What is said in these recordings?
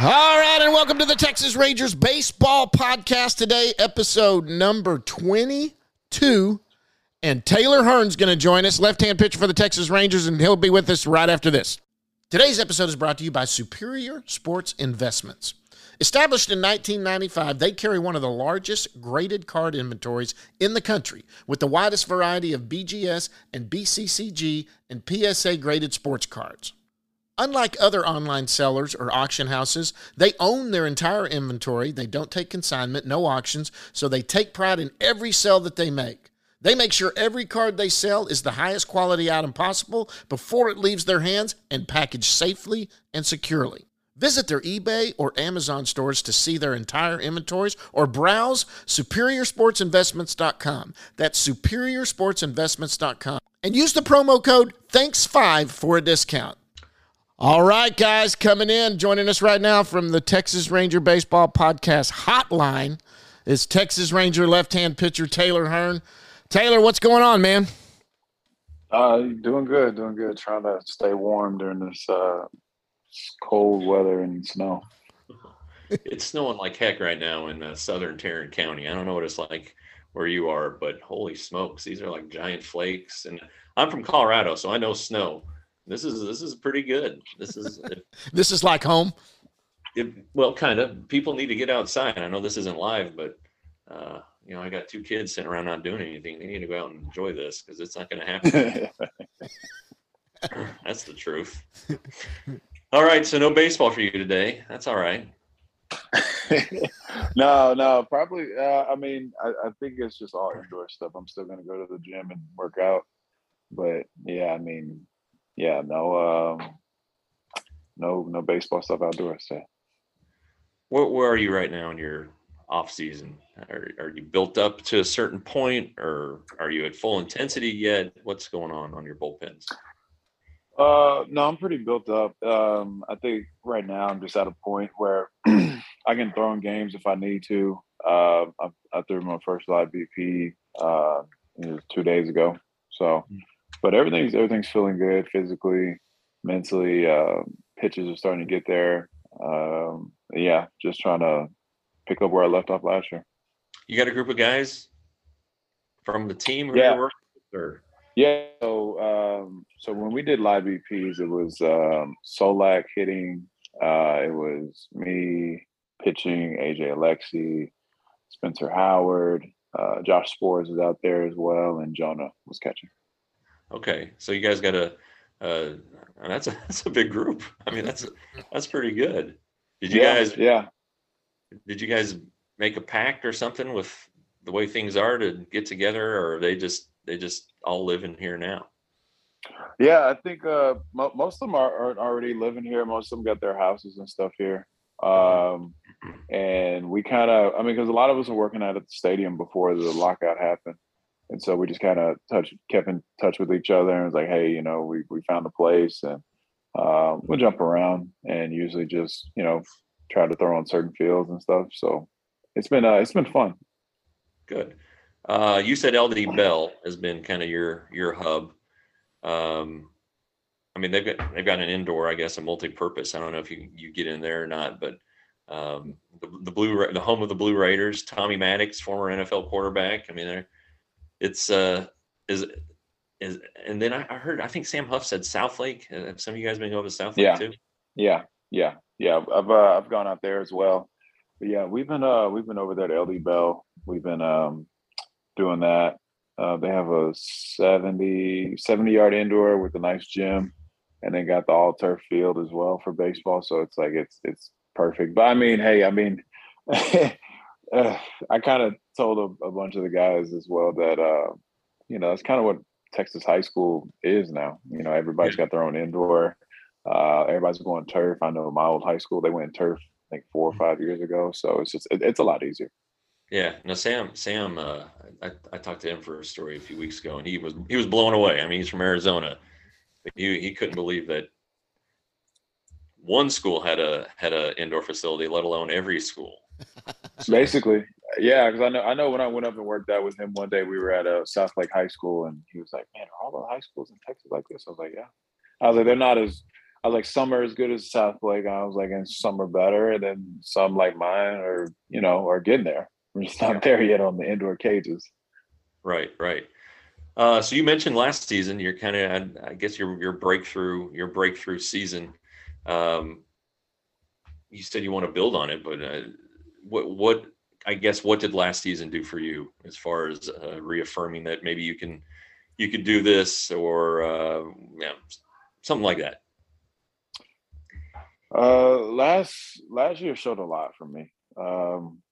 All right, and welcome to the Texas Rangers Baseball Podcast today, episode number 22. And Taylor Hearn's going to join us, left hand pitcher for the Texas Rangers, and he'll be with us right after this. Today's episode is brought to you by Superior Sports Investments. Established in 1995, they carry one of the largest graded card inventories in the country with the widest variety of BGS and BCCG and PSA graded sports cards. Unlike other online sellers or auction houses, they own their entire inventory. They don't take consignment, no auctions, so they take pride in every sale that they make. They make sure every card they sell is the highest quality item possible before it leaves their hands and packaged safely and securely. Visit their eBay or Amazon stores to see their entire inventories or browse superiorsportsinvestments.com. That's superiorsportsinvestments.com. And use the promo code THANKS5 for a discount. All right, guys, coming in, joining us right now from the Texas Ranger Baseball Podcast Hotline is Texas Ranger left-hand pitcher Taylor Hearn. Taylor, what's going on, man? Uh, doing good, doing good. Trying to stay warm during this uh, cold weather and snow. it's snowing like heck right now in uh, southern Tarrant County. I don't know what it's like where you are, but holy smokes, these are like giant flakes. And I'm from Colorado, so I know snow. This is this is pretty good. This is this is like home. It, well, kind of. People need to get outside. I know this isn't live, but uh, you know, I got two kids sitting around not doing anything. They need to go out and enjoy this because it's not going to happen. That's the truth. All right, so no baseball for you today. That's all right. no, no, probably. Uh, I mean, I, I, think it's just all indoor stuff. I'm still going to go to the gym and work out, but yeah, I mean, yeah, no, um, no, no baseball stuff outdoors. So. Where, where are you right now in your off season? Are, are you built up to a certain point, or are you at full intensity yet? What's going on on your bullpens? Uh, no, I'm pretty built up. Um, I think right now I'm just at a point where I can throw in games if I need to. Uh, I, I threw my first live BP uh, two days ago, so hmm but everything's everything's feeling good physically, mentally. Uh, pitches are starting to get there. Um, yeah, just trying to pick up where I left off last year. You got a group of guys from the team who yeah. with, or? Yeah. So, um, so when we did live BPs, it was um, Solak hitting. Uh, it was me pitching, AJ Alexy, Spencer Howard, uh, Josh Sborz was out there as well, and Jonah was catching. Okay, so you guys got a, uh, that's a that's a big group. I mean, that's that's pretty good. Did you yeah, guys? Yeah. Did you guys make a pact or something with the way things are to get together, or they just they just all live in here now? Yeah, I think uh, mo- most of them are, are, already living here. Most of them got their houses and stuff here. Um, and we kind of, I mean, because a lot of us were working out at the stadium before the lockout happened and so we just kind of touch kept in touch with each other and was like hey you know we, we found a place and uh, we'll jump around and usually just you know try to throw on certain fields and stuff. So it's been uh, it's been fun. Good. Uh, you said ld bell has been kind of your your hub. Um, i mean they've got they've got an indoor i guess a multi-purpose. I don't know if you you get in there or not but um, the, the blue the home of the blue raiders tommy maddox former nfl quarterback. I mean they're it's uh is is and then I, I heard I think Sam Huff said Southlake. Have some of you guys been over to Southlake yeah. too? Yeah, yeah, yeah. I've uh, I've gone out there as well. But yeah, we've been uh we've been over there at LD Bell. We've been um doing that. Uh, they have a 70, 70 yard indoor with a nice gym, and they got the all turf field as well for baseball. So it's like it's it's perfect. But I mean, hey, I mean, uh, I kind of told a, a, bunch of the guys as well that uh, you know that's kind of what Texas high school is now. You know, everybody's got their own indoor. Uh, everybody's going turf. I know my old high school they went turf like four or five years ago, so it's just it, it's a lot easier. Yeah. Now Sam, Sam, uh, I, I talked to him for a story a few weeks ago, and he was he was blown away. I mean, he's from Arizona, but he he couldn't believe that one school had a had a indoor facility, let alone every school. Basically, yeah, because I know I know when I went up and worked out with him one day, we were at a uh, Southlake High School, and he was like, "Man, are all the high schools in Texas like this?" I was like, "Yeah." I was like, "They're not as." I was like, "Some are as good as Southlake." I was like, "And some are better, and then some like mine are, you know, are getting there. We're just not there yet on the indoor cages." Right, right. Uh, so you mentioned last season, you're kind of, I guess your your breakthrough your breakthrough season. Um, you said you want to build on it, but uh, what what I guess what did last season do for you as far as uh, reaffirming that maybe you can you could do this or uh, yeah, something like that? Uh, last last year showed a lot for me. Um,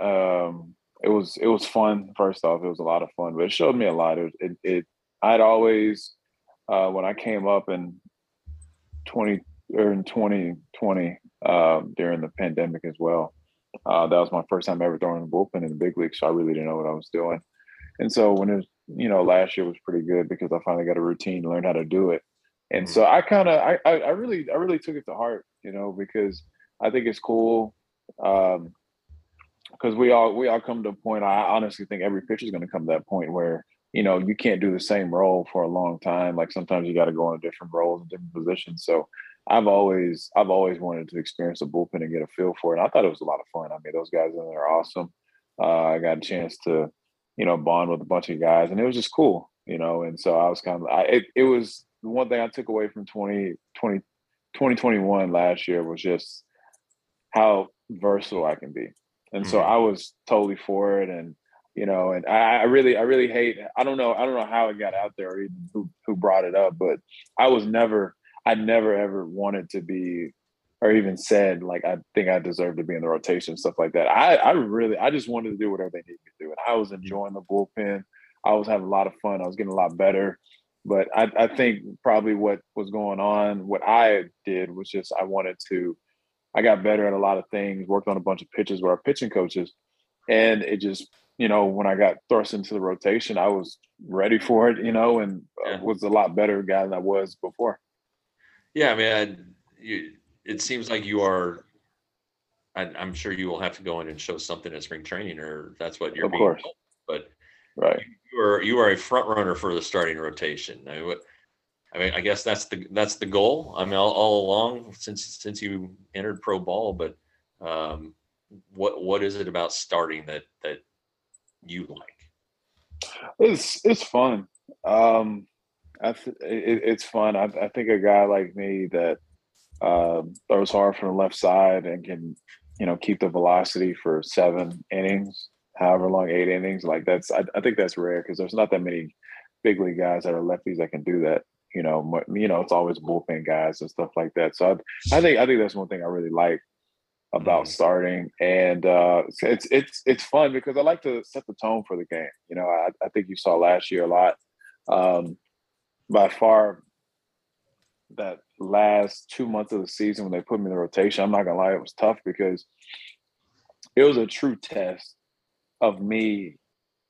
um, it was it was fun. First off, it was a lot of fun, but it showed me a lot. It it, it I'd always uh, when I came up in twenty or in twenty twenty um, during the pandemic as well. Uh, that was my first time ever throwing the bullpen in the big league, so I really didn't know what I was doing. And so when it was, you know, last year was pretty good because I finally got a routine, learned how to do it. And so I kind of, I, I, I, really, I really took it to heart, you know, because I think it's cool. Um, because we all, we all come to a point. I honestly think every pitcher is going to come to that point where you know you can't do the same role for a long time. Like sometimes you got to go in different roles and different positions. So I've always I've always wanted to experience a bullpen and get a feel for it. And I thought it was a lot of fun. I mean, those guys in there are awesome. Uh, I got a chance to, you know, bond with a bunch of guys, and it was just cool, you know. And so I was kind of, I, it, it was the one thing I took away from 20, 20, 2021 last year was just how versatile I can be. And so mm-hmm. I was totally for it. And, you know, and I, I really, I really hate, I don't know, I don't know how it got out there or even who, who brought it up, but I was never, I never ever wanted to be or even said like I think I deserve to be in the rotation, stuff like that. I, I really I just wanted to do whatever they needed me to do. And I was enjoying the bullpen. I was having a lot of fun. I was getting a lot better. But I, I think probably what was going on, what I did was just I wanted to I got better at a lot of things, worked on a bunch of pitches with our pitching coaches. And it just, you know, when I got thrust into the rotation, I was ready for it, you know, and uh, yeah. was a lot better guy than I was before. Yeah, I mean, I, you, it seems like you are. I, am sure you will have to go in and show something at spring training, or that's what you're. Of being course. Told. But right, you are you are a front runner for the starting rotation. I mean, what, I mean, I guess that's the that's the goal. I mean, all, all along since since you entered pro ball, but um, what what is it about starting that that you like? It's it's fun. Um, I th- it, it's fun. I, I, think a guy like me that um, throws hard from the left side and can, you know, keep the velocity for seven innings, however long, eight innings. Like that's, I, I think that's rare because there's not that many big league guys that are lefties that can do that. You know, you know, it's always bullpen guys and stuff like that. So I, I think I think that's one thing I really like about mm-hmm. starting and uh, it's it's it's fun because I like to set the tone for the game. You know, I, I think you saw last year a lot. Um, by far that last two months of the season when they put me in the rotation, I'm not gonna lie, it was tough because it was a true test of me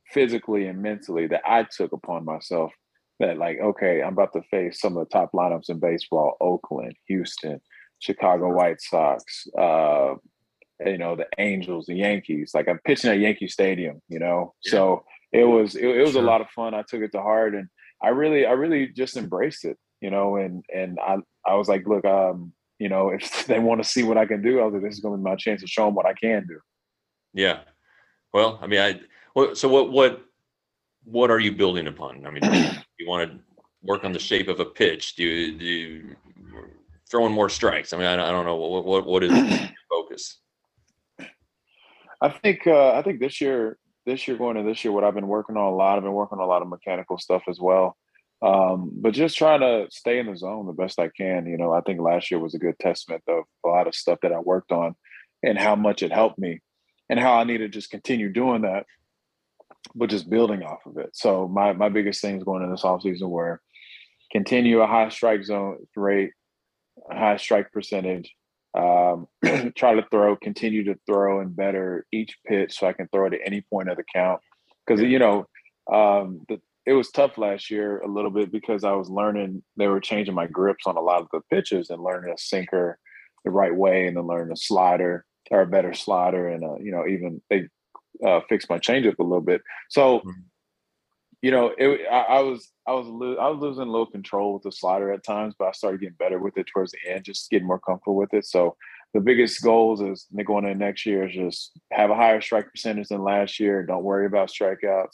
physically and mentally that I took upon myself that like, okay, I'm about to face some of the top lineups in baseball, Oakland, Houston, Chicago White Sox, uh, you know, the Angels, the Yankees. Like I'm pitching at Yankee Stadium, you know. Yeah. So it was it, it was sure. a lot of fun. I took it to heart and I really, I really just embraced it, you know, and and I, I was like, look, um, you know, if they want to see what I can do, I was like, this is going to be my chance to show them what I can do. Yeah. Well, I mean, I, well, so what, what, what are you building upon? I mean, you want to work on the shape of a pitch? Do you, do you throwing more strikes? I mean, I, I don't know what, what, what is your focus? I think, uh, I think this year, this year going to this year, what I've been working on a lot, I've been working on a lot of mechanical stuff as well. Um, but just trying to stay in the zone the best I can. You know, I think last year was a good testament of a lot of stuff that I worked on and how much it helped me and how I need to just continue doing that, but just building off of it. So my my biggest things going in this offseason were continue a high strike zone rate, high strike percentage. Um, try to throw, continue to throw and better each pitch so I can throw it at any point of the count. Because you know, um, the, it was tough last year a little bit because I was learning. They were changing my grips on a lot of the pitches and learning a sinker the right way, and then learning a slider or a better slider, and uh, you know, even they uh, fixed my changeup a little bit. So. Mm-hmm you know, it, I, I, was I was lo- I was losing a little control with the slider at times, but I started getting better with it towards the end, just getting more comfortable with it. So the biggest goals is going in next year is just have a higher strike percentage than last year. Don't worry about strikeouts.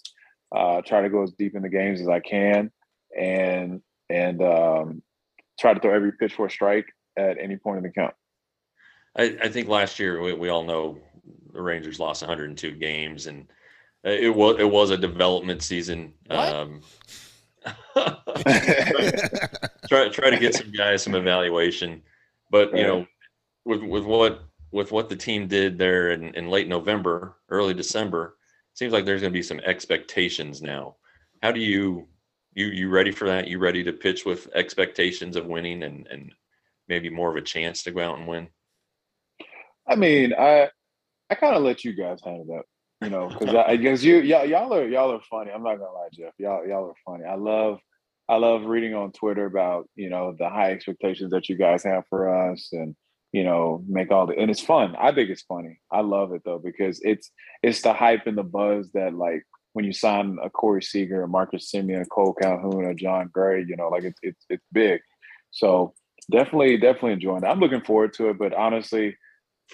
Uh, try to go as deep in the games as I can, and and um, try to throw every pitch for a strike at any point in the count. I, I think last year we, we all know the Rangers lost 102 games and it was it was a development season. Um, try try to get some guys some evaluation, but you know, with with what with what the team did there in, in late November, early December, seems like there's going to be some expectations now. How do you you you ready for that? You ready to pitch with expectations of winning and and maybe more of a chance to go out and win? I mean, I I kind of let you guys handle that you know, because I guess you y'all y'all are y'all are funny. I'm not gonna lie, Jeff. Y'all y'all are funny. I love I love reading on Twitter about you know the high expectations that you guys have for us, and you know make all the and it's fun. I think it's funny. I love it though because it's it's the hype and the buzz that like when you sign a Corey Seager, a Marcus Semien, Cole Calhoun, or Jon Gray, you know, like it's it's it's big. So definitely definitely enjoying it. I'm looking forward to it, but honestly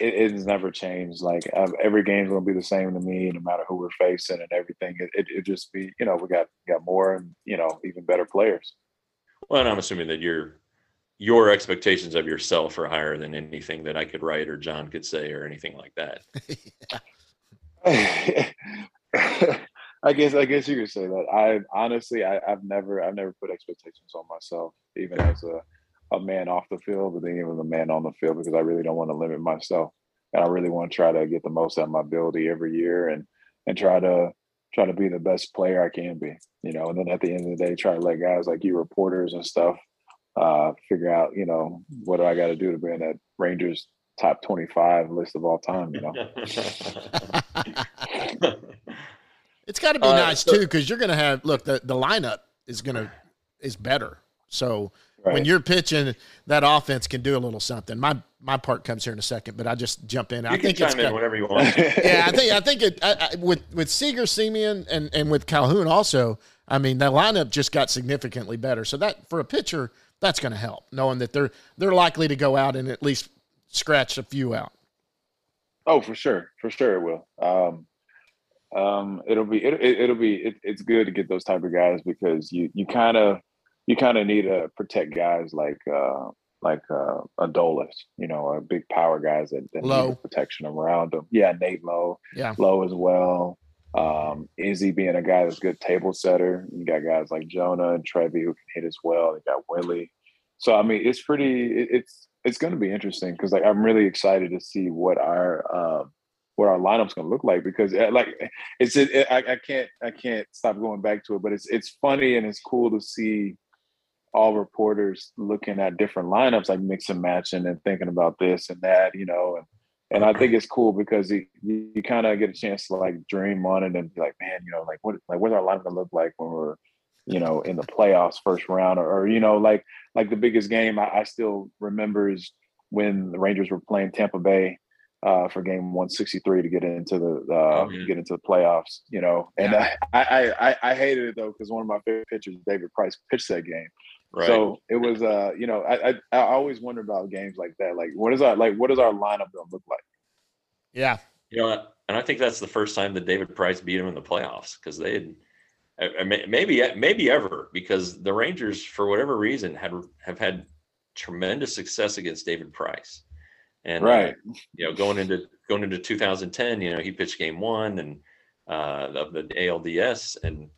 it, it has never changed. Like uh, every game's gonna be the same to me, no matter who we're facing and everything. It, it, it just be, you know, we got got more and you know even better players. Well, and I'm assuming that your your expectations of yourself are higher than anything that I could write or John could say or anything like that. I guess I guess you could say that. I honestly I, have never I've never put expectations on myself, even as a a man off the field, but then even a man on the field because I really don't want to limit myself. And I really want to try to get the most out of my ability every year and and try to try to be the best player I can be. You know, and then at the end of the day, try to let guys like you reporters and stuff uh figure out, you know, what do I gotta do to be in that Rangers top 25 list of all time, you know. it's got to be uh, nice so, too because you're going to have look the, the lineup is going to is better so Right. When you're pitching, that offense can do a little something. My my part comes here in a second, but I just jump in. You I think it's in whatever you want. yeah, I think I think it I, I, with with Seager, Semien, and and with Calhoun also. I mean, the lineup just got significantly better. So that for a pitcher, that's going to help, knowing that they're they're likely to go out and at least scratch a few out. Oh, for sure, for sure it will. Um, um, it'll be it, it, will be it, it's good to get those type of guys because you you kind of you kind of need to protect guys like uh, like uh, Adolis, you know, a big power guys that, that need protection around them. Yeah, Nate Lowe, yeah, Lowe as well. Um, Izzy being a guy that's good table setter. You got guys like Jonah and Trevi who can hit as well. You got Willie. So I mean, it's pretty. It, it's it's going to be interesting because like I'm really excited to see what our uh, what our lineup's going to look like because eh, like it's it, I, I can't I can't stop going back to it, but it's it's funny and it's cool to see all reporters looking at different lineups, like mix and matching and thinking about this and that, you know, and and I think it's cool because you, you, you kind of get a chance to like dream on it and be like, man, you know, like what like what's our lineup gonna look like when we're, you know, in the playoffs first round or, or you know, like like the biggest game I, I still remember is when the Rangers were playing Tampa Bay uh, for game 163 to get into the uh, oh, yeah. get into the playoffs, you know. And yeah. I, I, I I hated it though because one of my favorite pitchers, David Price, pitched that game, Right. So it was, uh, you know, I, I, I always wonder about games like that. Like, what is our like? What does our lineup gonna look like? Yeah, you know, and I think that's the first time that David Price beat him in the playoffs because they had maybe maybe ever because the Rangers for whatever reason had have had tremendous success against David Price. And uh, right, uh, you know, going into going into 2010, you know, he pitched game one and uh, of the ALDS, and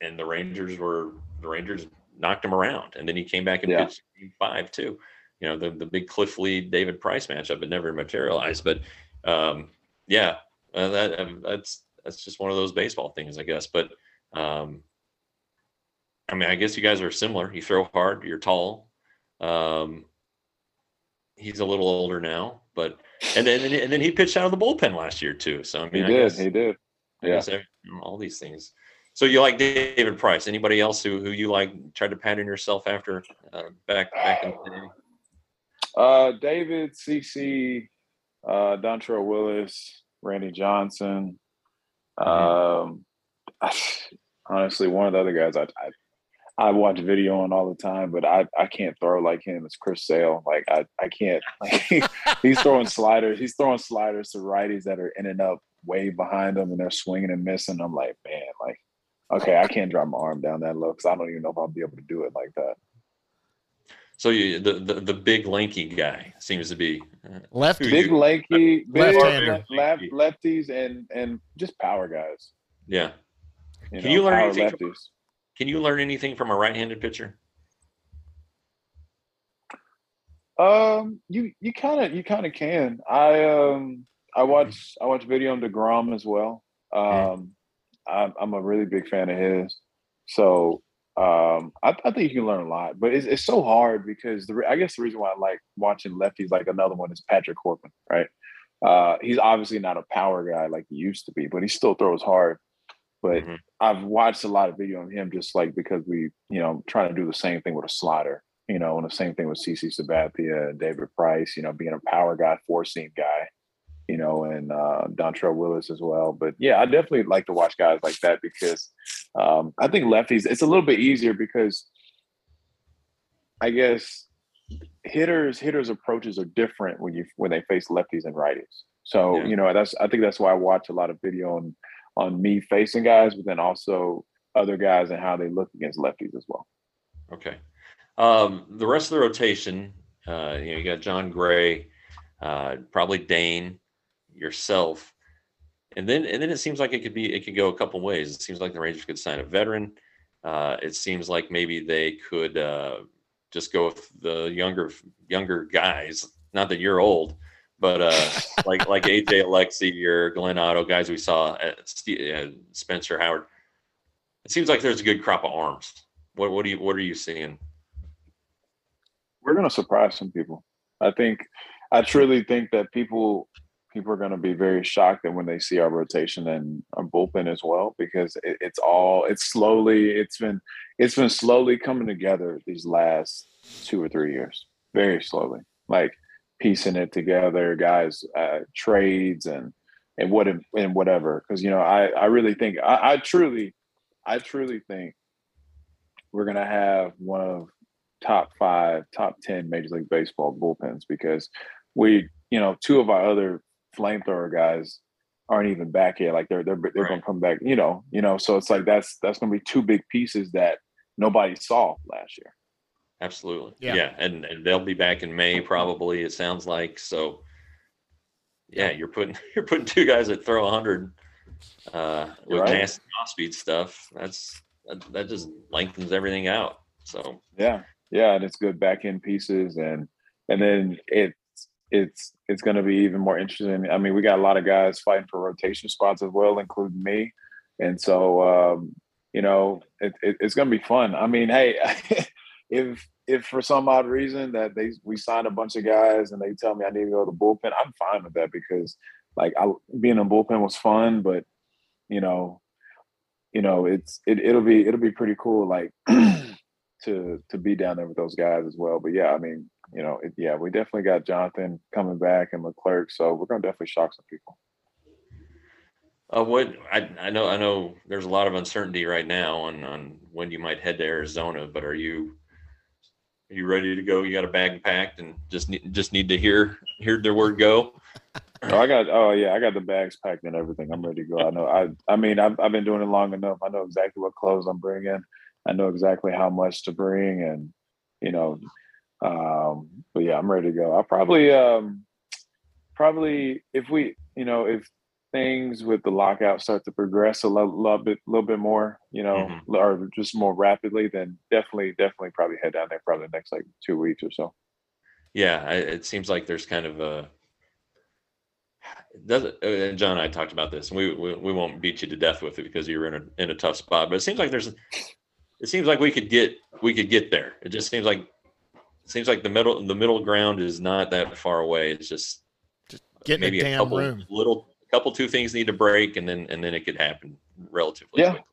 and the Rangers were the Rangers knocked him around, and then he came back and yeah. pitched five too. You know, the the big Cliff Lee David Price matchup, it never materialized, but um, yeah, uh, that um, that's that's just one of those baseball things, I guess. But um, I mean, I guess you guys are similar. You throw hard, you're tall. Um, he's a little older now, but and then and then he pitched out of the bullpen last year too. So I He mean, I did. guess- He did. I Yeah. all these things. So you like David Price? Anybody else who who you like tried to pattern yourself after uh, back back in the day? Uh, David, CC, uh, Dontrelle Willis, Randy Johnson. Um, honestly, one of the other guys I, I I watch video on all the time, but I I can't throw like him. It's Chris Sale. Like I I can't. Like, he's throwing sliders. He's throwing sliders to righties that are in and up way behind them, and they're swinging and missing. I'm like, man, like, okay, I can't drop my arm down that low because I don't even know if I'll be able to do it like that. So you the the, the big lanky guy seems to be uh, Lefty. Big you- lanky, Left-hander. left, lefties, and and just power guys. yeah. You Can you learn power anything from- Can you learn anything from a right-handed pitcher? Um, you you kind of you kind of can. I um I watch I watch video on Degrom as well. Um, I'm I'm a really big fan of his. So um, I, I think you can learn a lot, but it's it's so hard because the re- I guess the reason why I like watching lefties like another one is Patrick Corbin, right? Uh, he's obviously not a power guy like he used to be, but he still throws hard. But Mhm. I've watched a lot of video on him just like because we, you know, trying to do the same thing with a slider, you know, and the same thing with CC Sabathia David Price, you know, being a power guy, four seam guy, you know, and uh, Dontrelle Willis as well. But yeah, I definitely like to watch guys like that because um, I think lefties, it's a little bit easier because I guess hitters hitters approaches are different when you when they face lefties and righties. So Yeah. you know that's I think that's why I watch a lot of video on on me facing guys, but then also other guys and how they look against lefties as well. Okay. Um, the rest of the rotation, uh, you know, you got Jon Gray, uh, probably Dane, yourself, and then and then it seems like it could be it could go a couple ways. It seems like the Rangers could sign a veteran. Uh, it seems like maybe they could uh, just go with the younger younger guys. Not that you're old, but uh, like like AJ Alexy or Glenn Otto, guys we saw at Ste- uh, Spencer Howard. It seems like there's a good crop of arms. What what do you what are you seeing? We're gonna surprise some people. I think I truly think that people people are gonna be very shocked that when they see our rotation and our bullpen as well, because it, it's all it's slowly it's been it's been slowly coming together these last two or three years. Very slowly. Like piecing it together, guys, uh, trades and and what and whatever. Because you know, I I really think I, I truly I truly think we're gonna have one of top five, top ten Major League Baseball bullpens because we, you know, two of our other flamethrower guys aren't even back yet. Like they're they're they're Right. gonna come back, you know, you know. So it's like that's that's gonna be two big pieces that nobody saw last year. Absolutely. Yeah. Yeah. And and they'll be back in May probably, it sounds like. So yeah, you're putting you're putting two guys that throw hundred uh with Right. nasty off speed stuff. That's that, that just lengthens everything out. So Yeah, yeah, and it's good back end pieces, and and then it's it's it's going to be even more interesting. I mean, we got a lot of guys fighting for rotation spots as well, including me, and so um, you know it, it, it's going to be fun. I mean, hey, if if for some odd reason that they we sign a bunch of guys and they tell me I need to go to the bullpen, I'm fine with that because like I being in bullpen was fun, but you know, you know, it's it, it'll be it'll be pretty cool. Like to to be down there with those guys as well. But yeah, I mean, you know, it, yeah, we definitely got Jonathan coming back and Leclerc, so we're gonna definitely shock some people. uh what I I know I know there's a lot of uncertainty right now on on when you might head to Arizona, but are you are you ready to go? You got a bag packed and just need, just need to hear hear their word go. Oh, I got oh yeah, I got the bags packed and everything. I'm ready to go. I know. I I mean, I've I've been doing it long enough. I know exactly what clothes I'm bringing. I know exactly how much to bring, and you know, um, but yeah, I'm ready to go. I'll probably um probably if we you know if things with the lockout start to progress a little, little bit little bit more you know Mhm. or just more rapidly then definitely definitely probably head down there probably the next like two weeks or so Yeah, I, it seems like there's kind of a doesn't. uh, And John and I talked about this, and we, we we won't beat you to death with it because you're in a in a tough spot. But it seems like there's, it seems like we could get we could get there. It just seems like it seems like the middle the middle ground is not that far away. It's just Getting maybe a a couple room. little couple two things need to break, and then and then it could happen relatively. Yeah. quickly.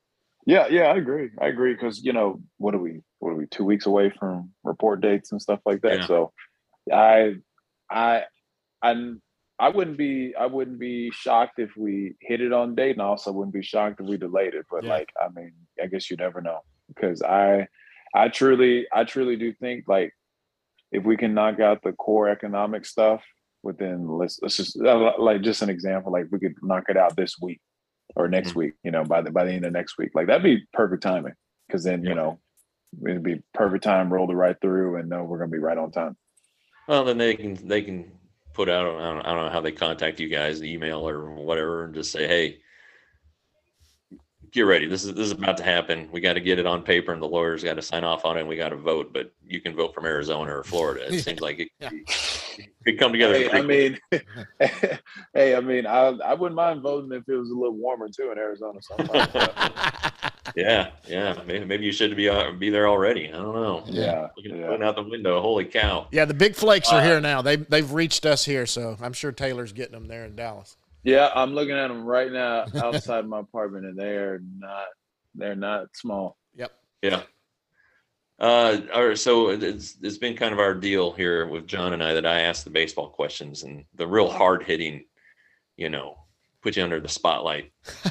Yeah, yeah, I agree. I agree because you know what are we? What are we? Two weeks away from report dates and stuff like that. Yeah. So, I, I, I, I wouldn't be. I wouldn't be shocked if we hit it on date, and also wouldn't be shocked if we delayed it. But Yeah. like, I mean, I guess you never know because I, I truly, I truly do think like if we can knock out the core economic stuff within let's let's just uh, like just an example like we could knock it out this week or next Mhm. week you know by the by the end of next week like that'd be perfect timing because then you know it'd be perfect time roll it right through and know we're gonna be right on time Well, then they can they can put out I don't, I don't know how they contact you guys, email or whatever, and just say, hey, get ready. This is this is about to happen. We got to get it on paper, and the lawyers got to sign off on it, and we got to vote. But you can vote from Arizona or Florida. It seems like it, Yeah. it could come together. hey, i mean hey i mean I, I wouldn't mind voting if it was a little warmer too in arizona sometimes yeah, yeah. Maybe, maybe you should be uh, be there already. I don't know. yeah Looking, yeah out the window. Holy cow! yeah, the big flakes are Uh, here now. They they've reached us here, so I'm sure Taylor's getting them there in Dallas. Yeah i'm looking at them right now outside my apartment and they're not they're not small Yep. Yeah. Uh, all right, so it's it's been kind of our deal here with John and I that I ask the baseball questions and the real hard hitting, you know, put you under the spotlight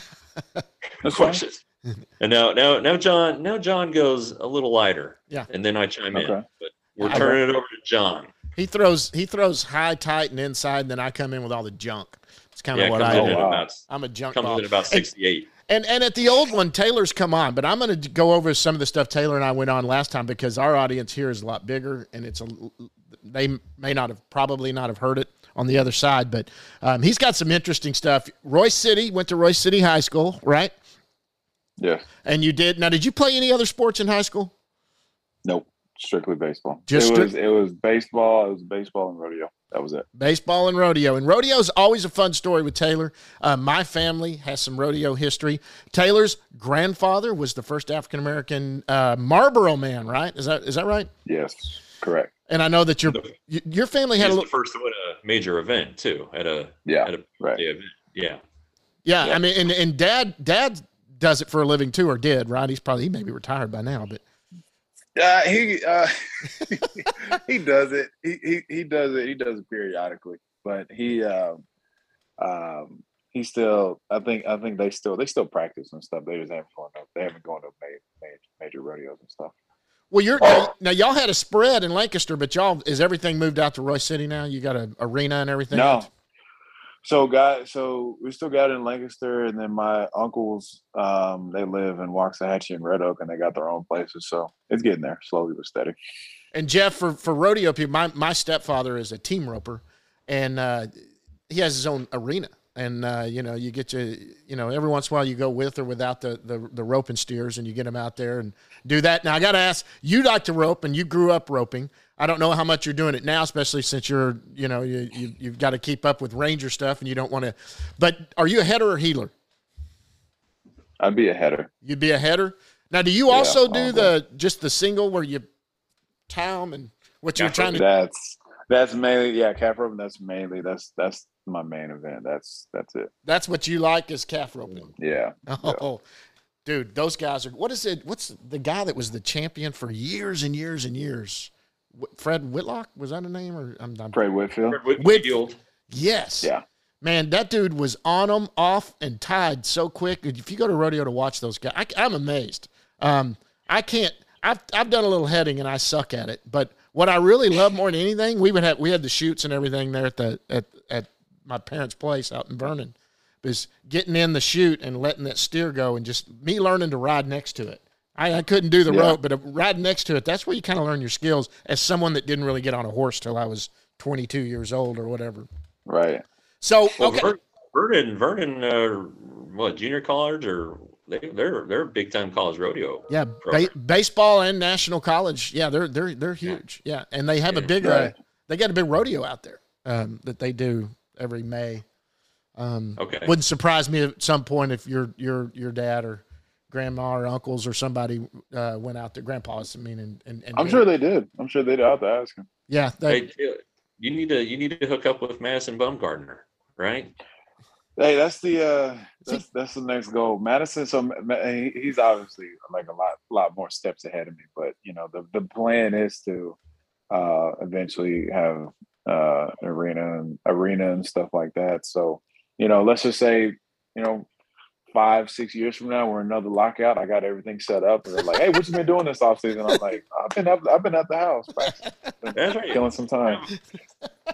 That's fine. questions. and now now now John now John goes a little lighter. Yeah. And then I chime in. But we're turning it over to John. He throws he throws high, tight, and inside, and then I come in with all the junk. It's kind of Yeah, what I in do. at wow. about I'm a junk comes ball. in about sixty eight. And and at the old one, Taylor's come on, but I'm going to go over some of the stuff Taylor and I went on last time because our audience here is a lot bigger, and it's a they may not have probably not have heard it on the other side, but um, he's got some interesting stuff. Royse City went to Royse City High School, right? yeah And you did. Now, did you play any other sports in high school? Nope, strictly baseball. Just it strict- was it was baseball. It was baseball and rodeo. That was it. Baseball and rodeo. And rodeo is always a fun story with Taylor. Uh, my family has some rodeo history. Taylor's grandfather was the first African American uh, Marlboro man, right? Is that is that right? Yes, correct. And I know that your The- your family had a was the little. first to win a major event too at a Yeah, at a right. event. Yeah. Yeah, yeah. I mean, and, and dad dad does it for a living too, or did right? He's probably he may be retired by now, but Uh, he uh, he does it. He, he he does it. He does it periodically, but he um um he still. I think I think they still they still practice and stuff. They just haven't gone up. They haven't gone to major, major, major rodeos and stuff. well, you're now, now y'all had a spread in Lancaster, but y'all is everything moved out to Royse City now? You got an arena and everything. No. So got so we still got in Lancaster, and then my uncles um they live in Waxahachie and Red Oak, and they got their own places. So it's getting there slowly but steady. And Jeff, for for rodeo people, my my stepfather is a team roper, and uh, he has his own arena. And uh, you know, you get to you know every once in a while you go with or without the the, the rope and steers, and you get them out there and do that. Now I got to ask, you like to rope, and you grew up roping. I don't know how much you're doing it now, especially since you're you know you, you you've got to keep up with ranger stuff, and you don't want to. But are you a header or healer? I'd be a header. You'd be a header. Now, do you Yeah, also do the just the single where you tie 'em and what you're trying to? That's that's mainly yeah, calf roping. That's mainly that's that's my main event. That's that's it. That's what you like is calf roping. Yeah. Oh, dude, those guys are. What is it? What's the guy that was the champion for years and years and years? Wh- Fred Whitlock was that a name or I'm, I'm Fred Whitfield. Whit- Whit- Whitfield. yes. Yeah. Man, that dude was on them, off, and tied so quick. If you go to rodeo to watch those guys, I, am amazed. Um, I can't. I've I've done a little heading and I suck at it. But what I really love more than anything, we would have we had the chutes and everything there at the at at my parents' place out in Vernon, is getting in the chute and letting that steer go and just me learning to ride next to it. I, I couldn't do the Yeah. rope, but uh, riding next to it, that's where you kind of learn your skills as someone that didn't really get on a horse till I was 22 years old or whatever. Right. So Well, okay, Vernon, Vernon, uh, what junior college or they, they're they're a big time college rodeo. Yeah, ba- baseball and national college. Yeah, they're they're they're huge. Yeah, and they have a Yeah, big. Uh, they got a big rodeo out there um, that they do every May. Um, Okay. Wouldn't surprise me at some point if your your your dad or grandma or uncles or somebody uh, went out there. Grandpa's, I mean, and, and, and I'm sure they did. I'm sure they did. I have to ask him. Yeah, they, Hey, you need to you need to hook up with Madison Bumgarner, right? Hey, that's the uh that's that's the next goal. Madison, so he's obviously like a lot lot more steps ahead of me, but you know the the plan is to uh eventually have uh arena and arena and stuff like that. So you know, let's just say you know five six years from now we're another lockout. I got everything set up, and they're like, "Hey, what you been doing this offseason? I'm like, "I've been up, I've been at the house, That's right. killing some time."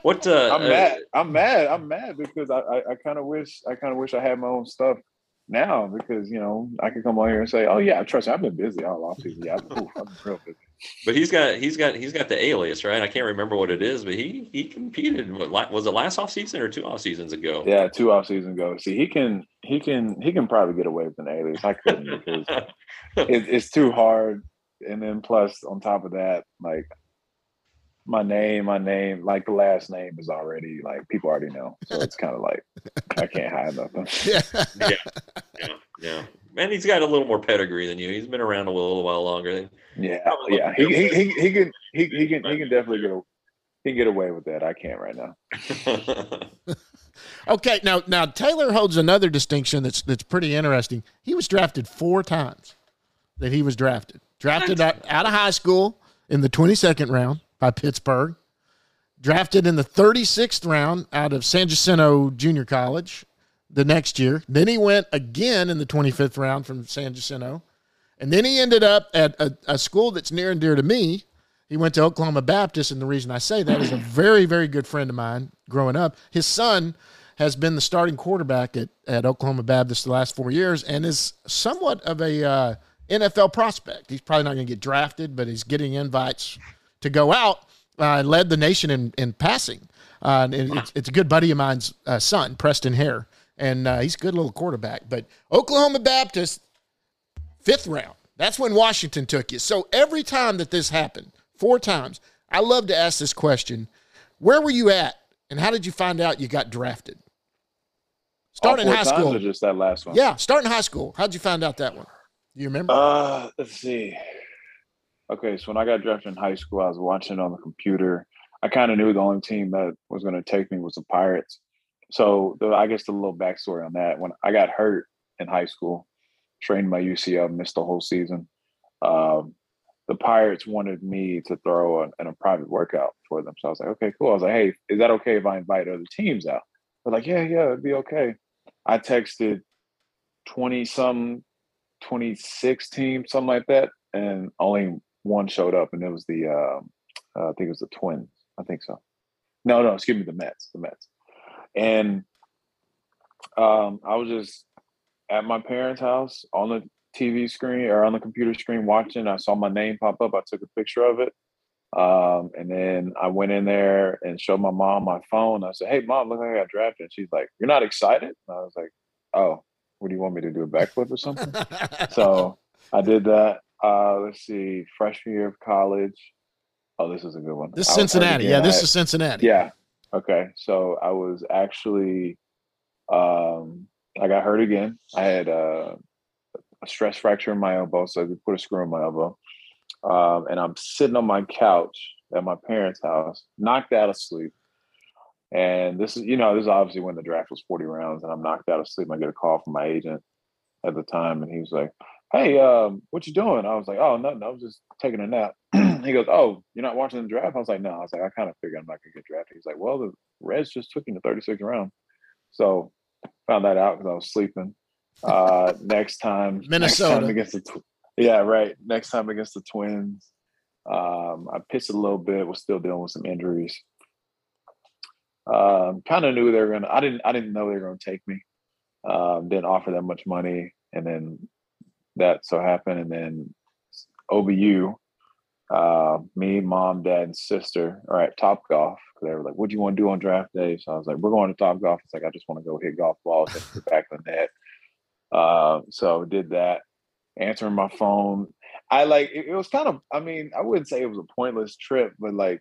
What uh, I'm uh, mad. I'm mad. I'm mad because I, I, I kind of wish I kind of wish I had my own stuff now because you know I could come on here and say, oh yeah, trust me, I've been busy all off season. Yeah, I've been, oof, I've been real busy. But he's got he's got he's got the alias, right? I can't remember what it is, but he he competed. What, was it last off season or two off seasons ago? Yeah, two off season ago. See, he can he can he can probably get away with an alias. I couldn't because it, it's too hard. And then plus on top of that, like my name, my name, like the last name is already like people already know. So it's kind of like I can't hide nothing. yeah. yeah, yeah. And he's got a little more pedigree than you. He's been around a little while longer. Than, Yeah, yeah. He, he, he, he can he, he can he can definitely get a, he can get away with that. I can't right now. Okay, now now Taylor holds another distinction that's that's pretty interesting. He was drafted four times. That he was drafted, drafted out, out of high school in the twenty second round by Pittsburgh, drafted in the thirty sixth round out of San Jacinto Junior College the next year. Then he went again in the twenty fifth round from San Jacinto, and then he ended up at a, a school that's near and dear to me. He went to Oklahoma Baptist, and the reason I say that is a very, very good friend of mine growing up. His son has been the starting quarterback at, at Oklahoma Baptist the last four years and is somewhat of a uh, NFL prospect. He's probably not going to get drafted, but he's getting invites to go out. Uh, led the nation in, in passing. Uh, and it's, it's a good buddy of mine's uh, son, Preston Hare, and uh, he's a good little quarterback. But Oklahoma Baptist, fifth round. That's when Washington took you. So every time that this happened, four times, I love to ask this question: Where were you at, and how did you find out you got drafted? Starting high school, just that last one? yeah. Starting high school, how'd you find out that one? Do You remember? Uh, let's see. Okay, so when I got drafted in high school, I was watching on the computer. I kind of knew the only team that was going to take me was the Pirates. So the, I guess the little backstory on that: when I got hurt in high school, trained my UCL, missed the whole season. Um, the Pirates wanted me to throw in a private workout for them. So I was like, okay, cool. I was like, hey, is that okay if I invite other teams out? They're like, yeah, yeah, it'd be okay. I texted 20 some 26 teams, something like that, and only one showed up, and it was the um, uh, I think it was the Twins. I think so. No, no, excuse me, the Mets, the Mets. And um, I was just at my parents' house on the TV screen or on the computer screen watching. I saw my name pop up. I took a picture of it. Um, and then I went in there and showed my mom my phone. I said, Hey mom, look, I got drafted. And she's like, You're not excited? And I was like, Oh, what do you want me to do? A backflip or something? so I did that. Uh, let's see, freshman year of college. Oh, this is a good one. this is Cincinnati. Yeah, this I- is Cincinnati. yeah. Okay. So I was actually um I got hurt again. I had uh, a stress fracture in my elbow, so they put a screw in my elbow. Um, and I'm sitting on my couch at my parents' house, knocked out of sleep. And this is, you know, this is obviously when the draft was 40 rounds, and I'm knocked out of sleep. I get a call from my agent at the time, and he was like, Hey, um, what you doing? I was like, Oh, nothing. I was just taking a nap. he goes, Oh, you're not watching the draft? I was like, No. I was like, I kind of figured I'm not gonna get drafted. He's like, Well, the Reds just took in the 36th round. So found that out because I was sleeping. Uh next time next Minnesota. time against the tw- yeah, right. Next time against the twins. Um, I pitched a little bit, was still dealing with some injuries. Um, kind of knew they were gonna I didn't I didn't know they were gonna take me. Um, didn't offer that much money, and then that so happened, and then OBU, uh, me, mom, dad, and sister are at Topgolf. They were like, "What do you want to do on draft day?" So I was like, "We're going to Topgolf." It's like I just want to go hit golf balls into the back of the net. Uh, so did that. Answering my phone. I like it, it was kind of. I mean, I wouldn't say it was a pointless trip, but like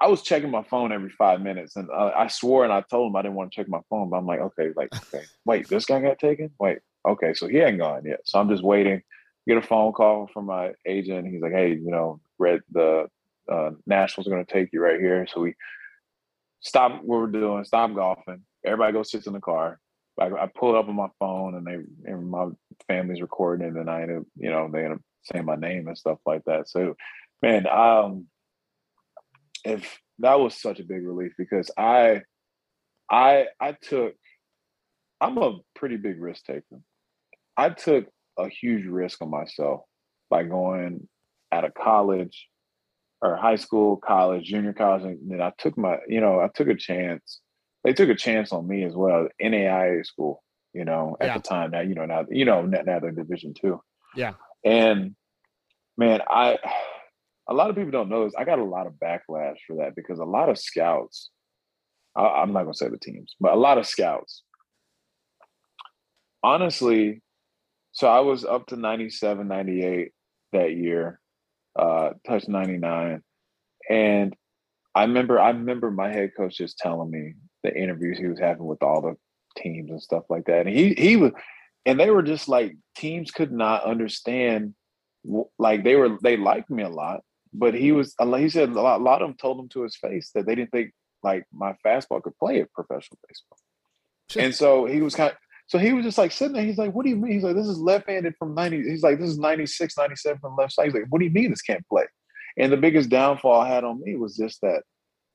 I was checking my phone every five minutes, and uh, I swore and I told him I didn't want to check my phone. But I'm like, okay, like, okay, wait, this guy got taken. Wait, okay, so he ain't gone yet. So I'm just waiting. Get a phone call from my agent. He's like, hey, you know, read the uh, Nationals are going to take you right here. So we stop what we're doing, stop golfing. Everybody goes sits in the car. I, I pull up on my phone, and they and my family's recording, and then I end up, you know, they end up saying my name and stuff like that. So, man, um, if that was such a big relief because I, I, I took. I'm a pretty big risk taker. I took a huge risk on myself by going out of college or high school, college, junior college, and then I took my, you know, I took a chance. They took a chance on me as well. NAIA school, you know, at Yeah. the time. Now, you know, now you know now they're Division two. Yeah. And man, I a lot of people don't know this. I got a lot of backlash for that because a lot of scouts, I, I'm not gonna say the teams, but a lot of scouts, honestly, so I was up to 97, 98 that year, uh, touched 99. And I remember I remember my head coach just telling me the interviews he was having with all the teams and stuff like that. And he he was and they were just like teams could not understand like they were they liked me a lot, but he was he said a lot, a lot of them told him to his face that they didn't think like my fastball could play at professional baseball. Sure. And so he was kind of, so he was just like sitting there. He's like, what do you mean? He's like, this is left-handed from 90. He's like, this is 96, 97 from left side. He's like, what do you mean this can't play? And the biggest downfall I had on me was just that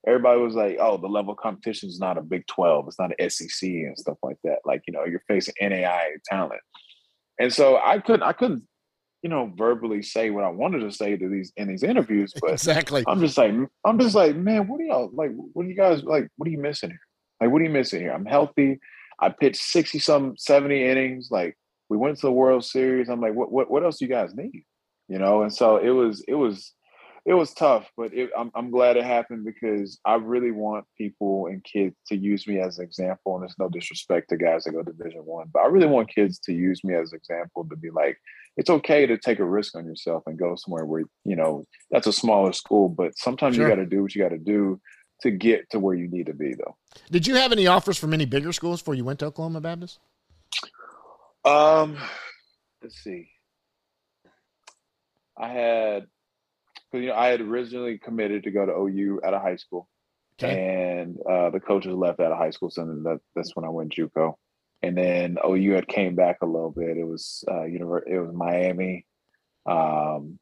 everybody was like, oh, the level of competition is not a Big 12. It's not an SEC and stuff like that. Like, you know, you're facing NAI talent. And so I couldn't, I couldn't, you know, verbally say what I wanted to say to these in these interviews, but exactly. I'm just like, I'm just like, man, what are y'all like? What are you guys like? What are you missing here? Like, what are you missing here? I'm healthy. I pitched 60 some 70 innings. Like, we went to the World Series. I'm like, what what what else do you guys need? You know, and so it was it was it was tough, but it, I'm I'm glad it happened because I really want people and kids to use me as an example. And there's no disrespect to guys that go Division One, but I really want kids to use me as an example to be like, it's okay to take a risk on yourself and go somewhere where you know that's a smaller school, but sometimes Sure. you got to do what you got to do to get to where you need to be, though. Did you have any offers from any bigger schools before you went to Oklahoma Baptist? Um, let's see. I had, because you know, I had originally committed to go to OU out of high school, Okay. and uh, the coaches left out of high school, so that, that's when I went JUCO. And then OU had came back a little bit. It was uh, univer- It was Miami, um,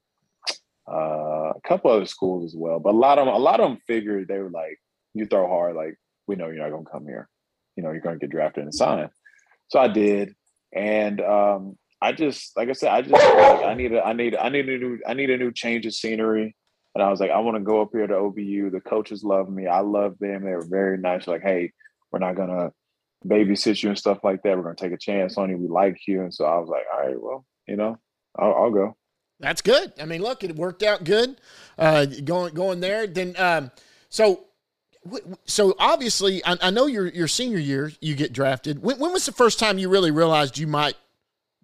uh, a couple other schools as well. But a lot of them, a lot of them figured they were like, "You throw hard, like we know you're not to come here. You know, you're to get drafted and signed." So I did, and um, I just, like I said, I just like, I need a, I need, I need a new, I need a new change of scenery. And I was like, I want to go up here to OBU. The coaches love me. I love them. They were very nice. Like, hey, we're not gonna babysit you and stuff like that. We're gonna take a chance on you. We like you. And so I was like, all right, well, you know, I'll, I'll go. That's good. I mean, look, it worked out good. Uh, going going there. Then, um, so so obviously, I, I know your your senior year you get drafted. When, when was the first time you really realized you might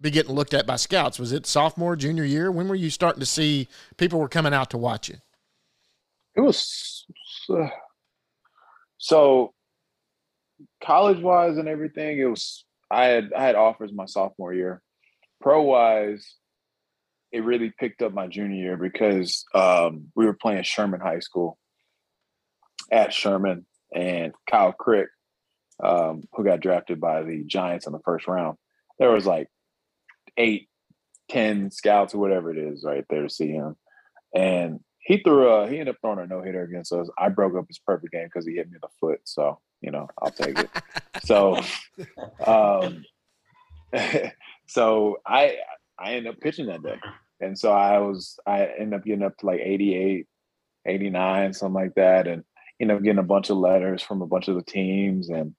be getting looked at by scouts? Was it sophomore, junior year? When were you starting to see people were coming out to watch you? It was uh, so college wise and everything. It was I had I had offers my sophomore year. Pro wise, it really picked up my junior year because um, we were playing Sherman High School at Sherman, and Kyle Crick, um, who got drafted by the Giants in the first round. There was like eight, ten scouts or whatever it is right there to see him, and he threw a he ended up throwing a no hitter against us. I broke up his perfect game because he hit me in the foot. So you know I'll take it. so, um, so I I ended up pitching that day, and so I was I ended up getting up to like 88, 89, something like that, and ended up getting a bunch of letters from a bunch of the teams and.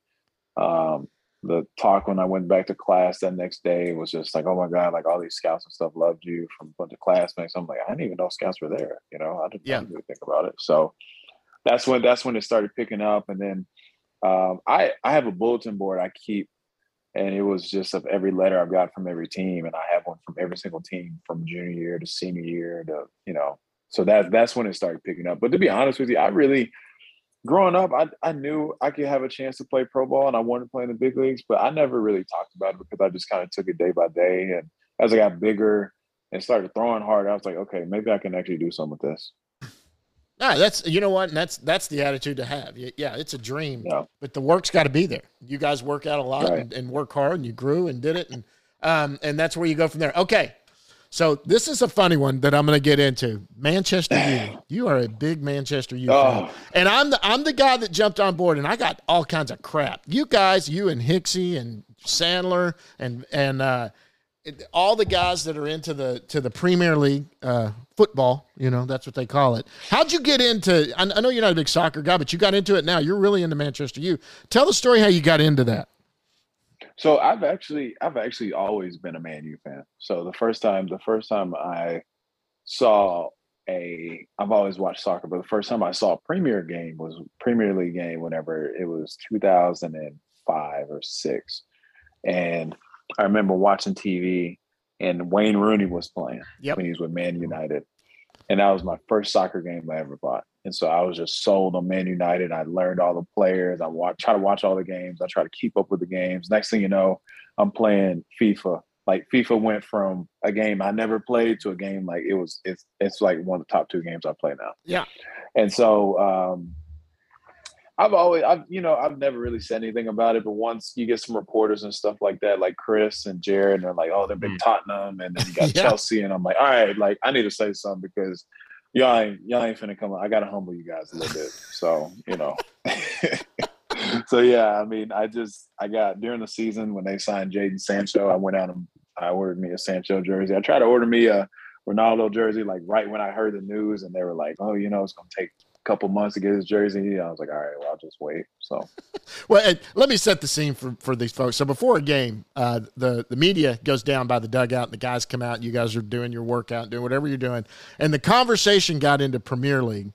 Um, the talk when I went back to class that next day was just like, oh my God, like all these scouts and stuff loved you from a bunch of classmates. I'm like, I didn't even know scouts were there. You know, I didn't, I didn't really think about it. So that's when that's when it started picking up. And then um, I I have a bulletin board I keep, and it was just of every letter I've got from every team, and I have one from every single team from junior year to senior year to you know. So that that's when it started picking up. But to be honest with you, I really growing up, I I knew I could have a chance to play pro ball, and I wanted to play in the big leagues, but I never really talked about it because I just kind of took it day by day. And as I got bigger and started throwing hard, I was like, okay, maybe I can actually do something with this. Right, that's you know what, and that's that's the attitude to have. Yeah, it's a dream, Yeah. but the work's got to be there. You guys work out a lot Right. and, and work hard, and you grew and did it, and um, and that's where you go from there. Okay, so this is a funny one that I'm going to get into. Manchester U, you are a big Manchester U fan, Oh. and I'm the I'm the guy that jumped on board, and I got all kinds of crap. You guys, you and Hixie and Sandler and and uh, all the guys that are into the to the Premier League uh, football, you know, that's what they call it. How'd you get into? I, know you're not a big soccer guy, but you got into it now. You're really into Manchester U. Tell the story how you got into that. So I've actually I've actually always been a Man U fan. So the first time the first time I saw a I've always watched soccer, but the first time I saw a Premier game was Premier League game whenever it was 2005 or 6. And I remember watching TV and Wayne Rooney was playing Yep. when he was with Man United. And that was my first soccer game I ever bought. And so I was just sold on Man United. I learned all the players. I watch, try to watch all the games. I try to keep up with the games. Next thing you know, I'm playing FIFA. Like FIFA went from a game I never played to a game like it was. It's it's like one of the top two games I play now. Yeah. And so um, I've always, I've you know, I've never really said anything about it. But once you get some reporters and stuff like that, like Chris and Jared, and they're like, "Oh, they're big Mm. Tottenham," and then you got Yeah. Chelsea, and I'm like, "All right, like I need to say something because y'all ain't y'all ain't finna come. I gotta humble you guys a little bit." So you know. so yeah, I mean, I just I got during the season when they signed Jadon Sancho, I went out and I ordered me a Sancho jersey. I tried to order me a Ronaldo jersey like right when I heard the news, and they were like, "Oh, you know, it's gonna take couple months to get his jersey." I was like, "All right, well, I'll just wait." So Well, let me set the scene for, for these folks. So before a game, uh, the the media goes down by the dugout, and the guys come out. You guys are doing your workout, doing whatever you're doing, and the conversation got into Premier League.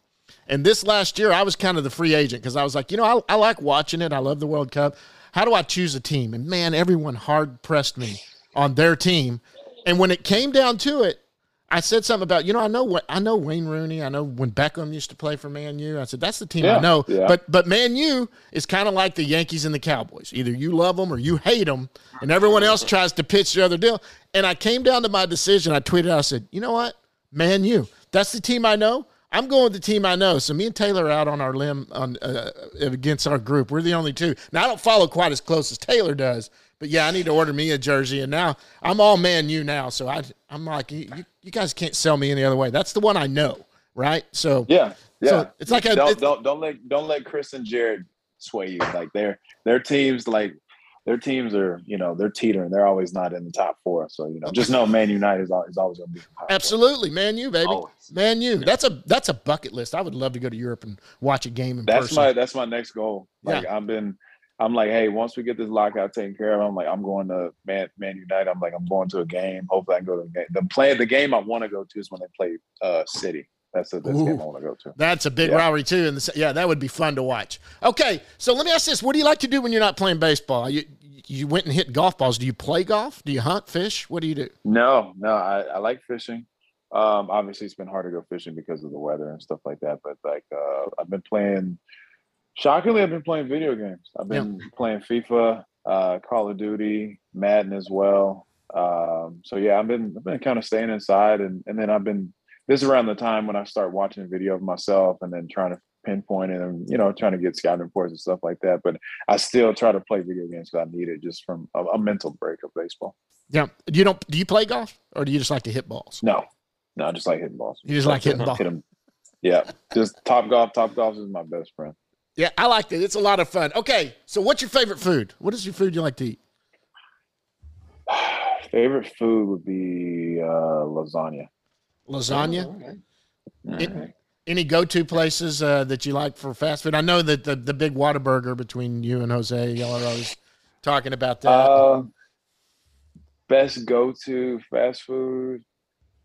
And this last year, I was kind of the free agent because I was like, you know, I, I like watching it. I love the World Cup. How do I choose a team? And man, everyone hard pressed me on their team. And when it came down to it, I said something about, you know, I know what I know Wayne Rooney. I know when Beckham used to play for Man U. I said that's the team I know. yeah. But but Man U is kind of like the Yankees and the Cowboys. Either you love them or you hate them, and everyone else tries to pitch the other deal. And I came down to my decision. I tweeted. I said, you know what, Man U. That's the team I know. I'm going with the team I know. So me and Taylor are out on our limb on uh, against our group. We're the only two. Now I don't follow quite as close as Taylor does, but yeah, I need to order me a jersey. And now I'm all Man U now. So I I'm like you, you, you guys can't sell me any other way. That's the one I know, right? So yeah, yeah. So it's like a- don't it's- don't don't let don't let Chris and Jared sway you. Like their their teams like their teams are you know they're teetering. They're always not in the top four. So you know just know Man United is, al- is always going to be in the top four. Absolutely, Man U, baby, Always. Man U. That's a that's a bucket list. I would love to go to Europe and watch a game in That's person. my that's my next goal. Like I've been I'm like, hey, once we get this lockout taken care of, I'm like, I'm going to Man Man United. I'm like, I'm going to a game. Hopefully I can go to the game. The play the game I want to go to is when they play uh City. That's the that's game I want to go to. That's a big Yeah. rivalry too, and the, yeah, that would be fun to watch. Okay, so let me ask this: What do you like to do when you're not playing baseball? You you went and hit golf balls. Do you play golf? Do you hunt, fish? What do you do? No, no, I, I like fishing. Um, obviously it's been hard to go fishing because of the weather and stuff like that. But like uh I've been playing shockingly, I've been playing video games. I've been playing FIFA, uh, Call of Duty, Madden as well. Um, so yeah, I've been I've been kind of staying inside and, and then I've been this is around the time when I start watching a video of myself and then trying to pinpoint it and you know trying to get scouting reports and stuff like that. But I still try to play video games because I need it just from a, a mental break of baseball. Yeah, you don't. Do you play golf, or do you just like to hit balls? No, no, I just like hitting balls. You just like hitting balls. Hit 'em. Yeah, just Topgolf. Top golf is my best friend. Yeah, I like it. It's a lot of fun. Okay, so what's your favorite food? What is your food you like to eat? Favorite food would be uh, lasagna. Lasagna. It- Any go-to places uh, that you like for fast food? I know that the the big Whataburger between you and Jose, y'all are always talking about that. Uh, best go to fast food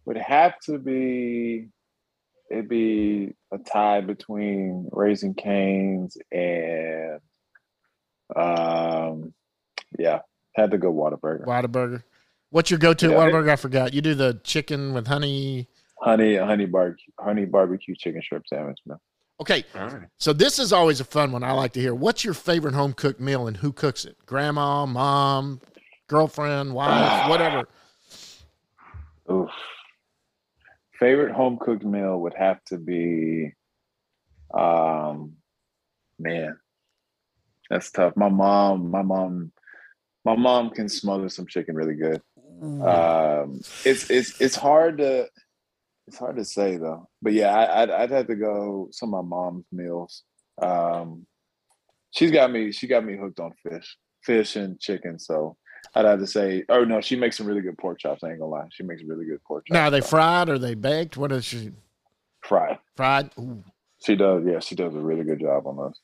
would have to be it'd be a tie between Raising Cane's and um yeah, had to go Whataburger. Whataburger. What's your go-to Yeah. Whataburger? I forgot. You do the chicken with honey. Honey honey barbecue honey barbecue chicken shrimp sandwich, man. Okay, All right. so this is always a fun one. I like to hear. What's your favorite home cooked meal and who cooks it? Grandma, mom, girlfriend, wife, whatever. Oof. Favorite home cooked meal would have to be, um, man, that's tough. My mom, my mom, my mom can smother some chicken really good. Um, it's it's it's hard to it's hard to say though. But yeah, I, I'd I'd have to go some of my mom's meals. Um, she's got me she got me hooked on fish, fish and chicken. So I'd have to say, oh no, she makes some really good pork chops. I ain't gonna lie, she makes really good pork chops. Now, are they fried? or they baked? What is she fried. fried? Ooh. She does, yeah, she does a really good job on those.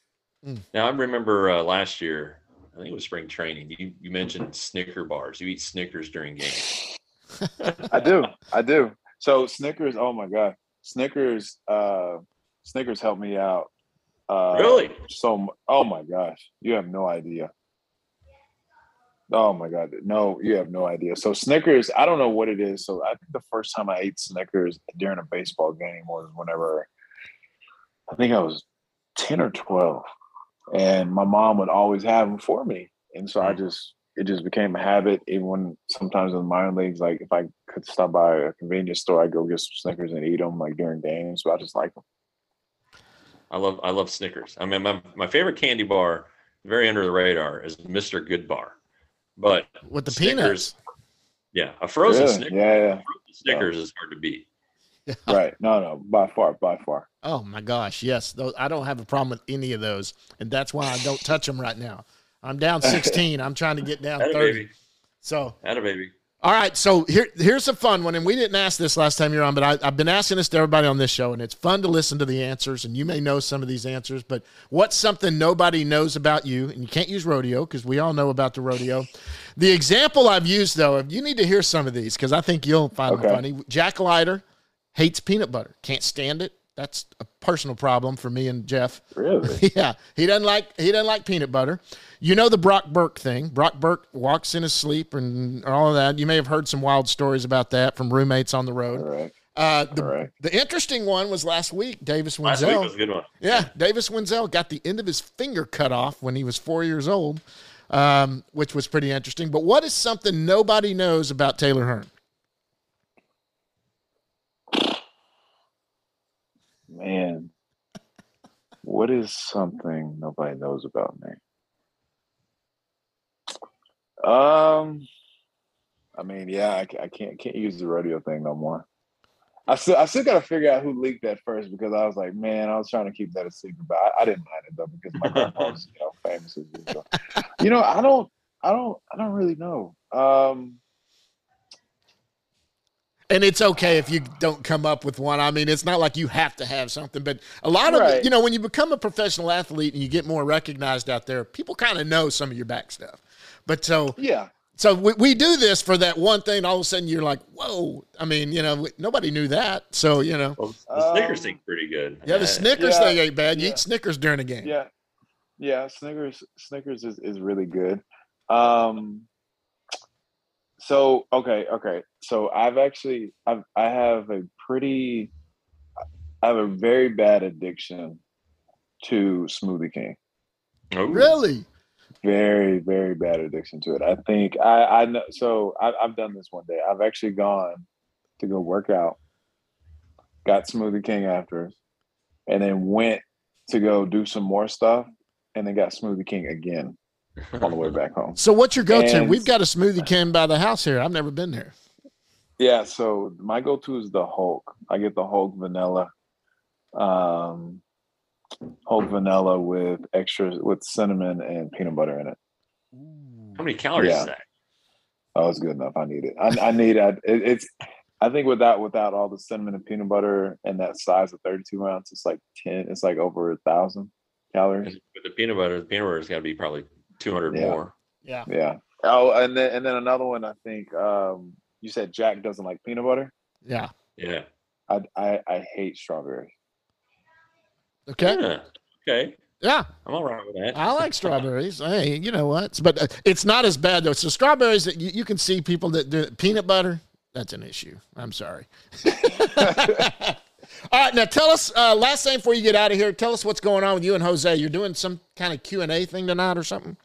Now I remember uh, last year. I think it was spring training. You you mentioned Snicker bars. You eat Snickers during games. I do, I do. So Snickers, oh my god, Snickers, uh, Snickers helped me out. Uh, Really? So, oh my gosh, you have no idea. Oh my god, no, you have no idea. So Snickers, I don't know what it is. So I think the first time I ate Snickers during a baseball game was whenever I think I was ten or twelve, and my mom would always have them for me, and so I mm. just it just became a habit. Even when sometimes in the minor leagues, like if I could stop by a convenience store, I'd go get some Snickers and eat them like during games. So I just like them. I love I love Snickers. I mean, my my favorite candy bar, very under the radar, is Mr. Goodbar. But With the Snickers, peanuts. yeah, a frozen Really? Snickers, Yeah, yeah. frozen Snickers is hard to beat. right. No, no, by far, by far. Oh my gosh, yes. Those, I don't have a problem with any of those, and that's why I don't touch them right now. I'm down 16. I'm trying to get down Atta 30. baby, So, Atta baby. All right. So here, here's a fun one, and we didn't ask this last time you're on, but I, I've been asking this to everybody on this show, and it's fun to listen to the answers. And you may know some of these answers, but what's something nobody knows about you? And you can't use rodeo because we all know about the rodeo. The example I've used though, if you need to hear some of these because I think you'll find them funny. Jack Leiter hates peanut butter, can't stand it. That's a personal problem for me and Jeff. Really? Yeah, he doesn't like he doesn't like peanut butter. You know the Brock Burke thing. Brock Burke walks in his sleep and all of that. You may have heard some wild stories about that from roommates on the road. Correct. Uh, the, Correct. the interesting one was last week. Davis Last week Wendzel. was a good one. Yeah, Davis Wendzel got the end of his finger cut off when he was four years old, um, which was pretty interesting. But what is something nobody knows about Taylor Hearn? Man, what is something nobody knows about me? Um, I mean, yeah, I, I can't can't use the rodeo thing no more. I still I still got to figure out who leaked that first because I was like, man, I was trying to keep that a secret, but I, I didn't mind it though because my grandpa was you know famous as. You know, I don't, I don't, I don't really know. Um, And it's okay if you don't come up with one. I mean, it's not like you have to have something, but a lot of Right. you know, when you become a professional athlete and you get more recognized out there, people kind of know some of your back stuff. But so, yeah, so we, we do this for that one thing. All of a sudden, you're like, "Whoa!" I mean, you know, nobody knew that. So, you know, Well, the Snickers Um, thing's pretty good. yeah, the Snickers yeah, thing ain't bad. You yeah. eat Snickers during a game. Yeah, yeah. Snickers, Snickers is, is really good. Um, so okay, okay. So I've actually, I've, I have a pretty, I have a very bad addiction to Smoothie King. oh. Really? Very, very bad addiction to it. I think I, I know. So I, I've done this one day. I've actually gone to go work out, got Smoothie King after, and then went to go do some more stuff, and then got Smoothie King again on the way back home. So, what's your go-to? And- We've got a Smoothie King by the house here. I've never been there. Yeah, so my go-to is the Hulk. I get the Hulk vanilla, um, Hulk vanilla with extra with cinnamon and peanut butter in it. How many calories Yeah. is that? Oh, it's good enough. I need it. I, I need it. it. It's. I think without without all the cinnamon and peanut butter and that size of 32 ounce, it's like 10. It's like over a thousand calories. With the peanut butter, the peanut butter's got to be probably 200 Yeah. more. Yeah. Yeah. Oh, and then and then another one. I think um, you said Jack doesn't like peanut butter. Yeah. Yeah. I I, I hate strawberries. Okay. Yeah. Okay. Yeah. I'm all right with that. I like strawberries. hey, you know what? But uh, it's not as bad though. So strawberries that you, you can see people that do peanut butter. That's an issue. I'm sorry. All right, now tell us. Uh, last thing before you get out of here, tell us what's going on with you and Jose. You're doing some kind of Q and A thing tonight or something.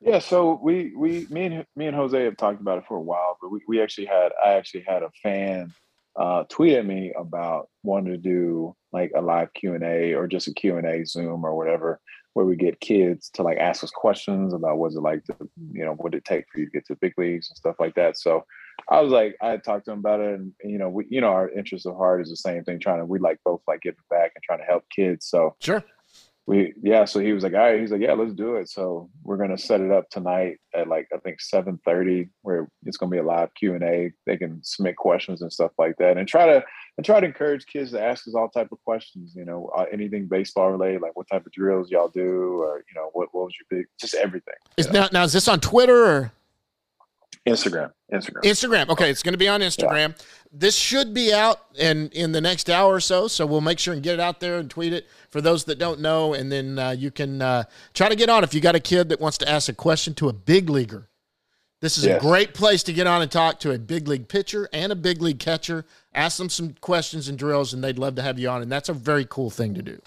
Yeah, so we we me and me and Jose have talked about it for a while, but we, we actually had I actually had a fan uh, tweet at me about wanting to do like a live Q and A or just a Q and A Zoom or whatever, where we get kids to like ask us questions about what's it like to you know what it take for you to get to big leagues and stuff like that. So I was like, I talked to him about it, and, and you know, we, you know, our interest of heart is the same thing. Trying to, we like both like giving back and trying to help kids. So Sure. We, yeah. So he was like, all right. He's like, yeah, let's do it. So we're gonna set it up tonight at like I think seven thirty, where it's gonna be a live Q and A. They can submit questions and stuff like that, and try to and try to encourage kids to ask us all type of questions. You know, uh, anything baseball related, like what type of drills y'all do, or you know, what what was your big, just everything. Is now now is this on Twitter or Instagram, Instagram. Instagram? Okay, it's going to be on Instagram. This should be out in in the next hour or so. So we'll make sure and get it out there and tweet it for those that don't know, and then uh, you can uh, try to get on if you got a kid that wants to ask a question to a big leaguer. This is Yes. a great place to get on and talk to a big league pitcher and a big league catcher. Ask them some questions and drills, and they'd love to have you on. And that's a very cool thing to do.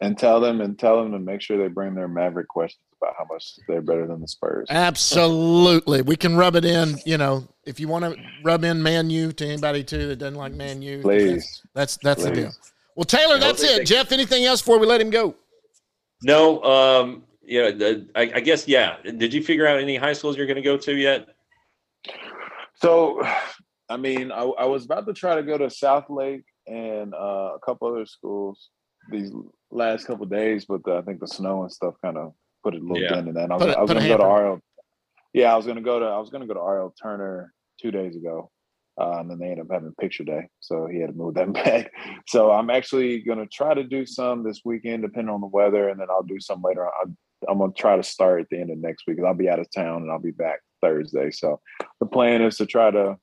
and tell them and tell them to make sure they bring their Maverick questions about how much they're better than the Spurs. Absolutely. We can rub it in, you know, if you want to rub in Man U to anybody too that doesn't like Man U. Please. That's that's the Please. deal. Well, Taylor, that's it. thank- Jeff, anything else before we let him go? No, um, yeah, the, I, I guess yeah. Did you figure out any high schools you're going to go to yet? So, I mean, I, I was about to try to go to Southlake and uh, a couple other schools these last couple days, but the, I think the snow and stuff kind of put it a little Yeah. dent in that. I was, Put a- I was going to go to hamper. RL. Yeah, I was going to go to I was going to go to RL Turner two days ago, uh, and then they ended up having picture day, so he had to move them back. So I'm actually going to try to do some this weekend, depending on the weather, and then I'll do some later on. I'm, I'm going to try to start at the end of next week. 'cause I'll be out of town and I'll be back Thursday. So the plan is to try to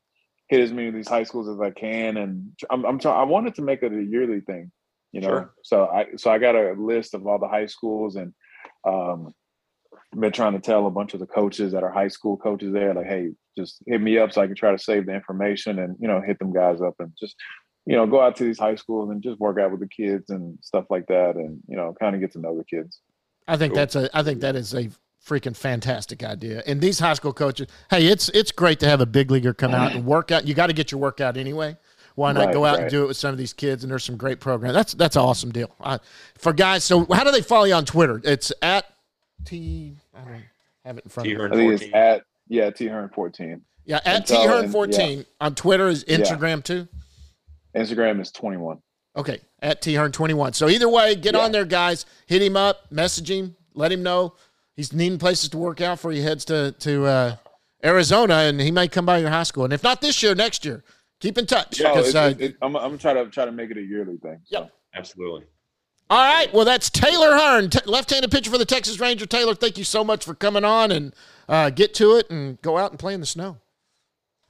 hit as many of these high schools as I can, and I'm, I'm try- I wanted to make it a yearly thing, you know. Sure. So I so I got a list of all the high schools, and um, been trying to tell a bunch of the coaches that are high school coaches there, like, hey, just hit me up so I can try to save the information and you know hit them guys up and just you know go out to these high schools and just work out with the kids and stuff like that, and you know kind of get to know the kids. I think Cool. that's a I think that is a freaking fantastic idea. And these high school coaches, hey, it's it's great to have a big leaguer come out and work out. You got to get your workout anyway. Why not Right, go out and do it with some of these kids? And there's some great programs. That's that's an awesome deal. Uh, for guys, so how do they follow you on Twitter? It's at T. I don't have it in front T of me. Hearn I think it's 14. at yeah T Hearn 14. Yeah, at T tell- Hearn and- 14 on Twitter is Instagram too. Instagram is 21. Okay, at T Hearn 21. So either way, get Yeah. on there, guys. Hit him up, message him, let him know he's needing places to work out for. he heads to to uh, Arizona, and he may come by your high school. And if not this year, next year, keep in touch. Yeah, it- uh, it- it- I'm, I'm gonna try to try to make it a yearly thing. so. Absolutely. all right, well, that's Taylor Hearn, t- left-handed pitcher for the Texas Ranger. Taylor, thank you so much for coming on and uh, get to it and go out and play in the snow.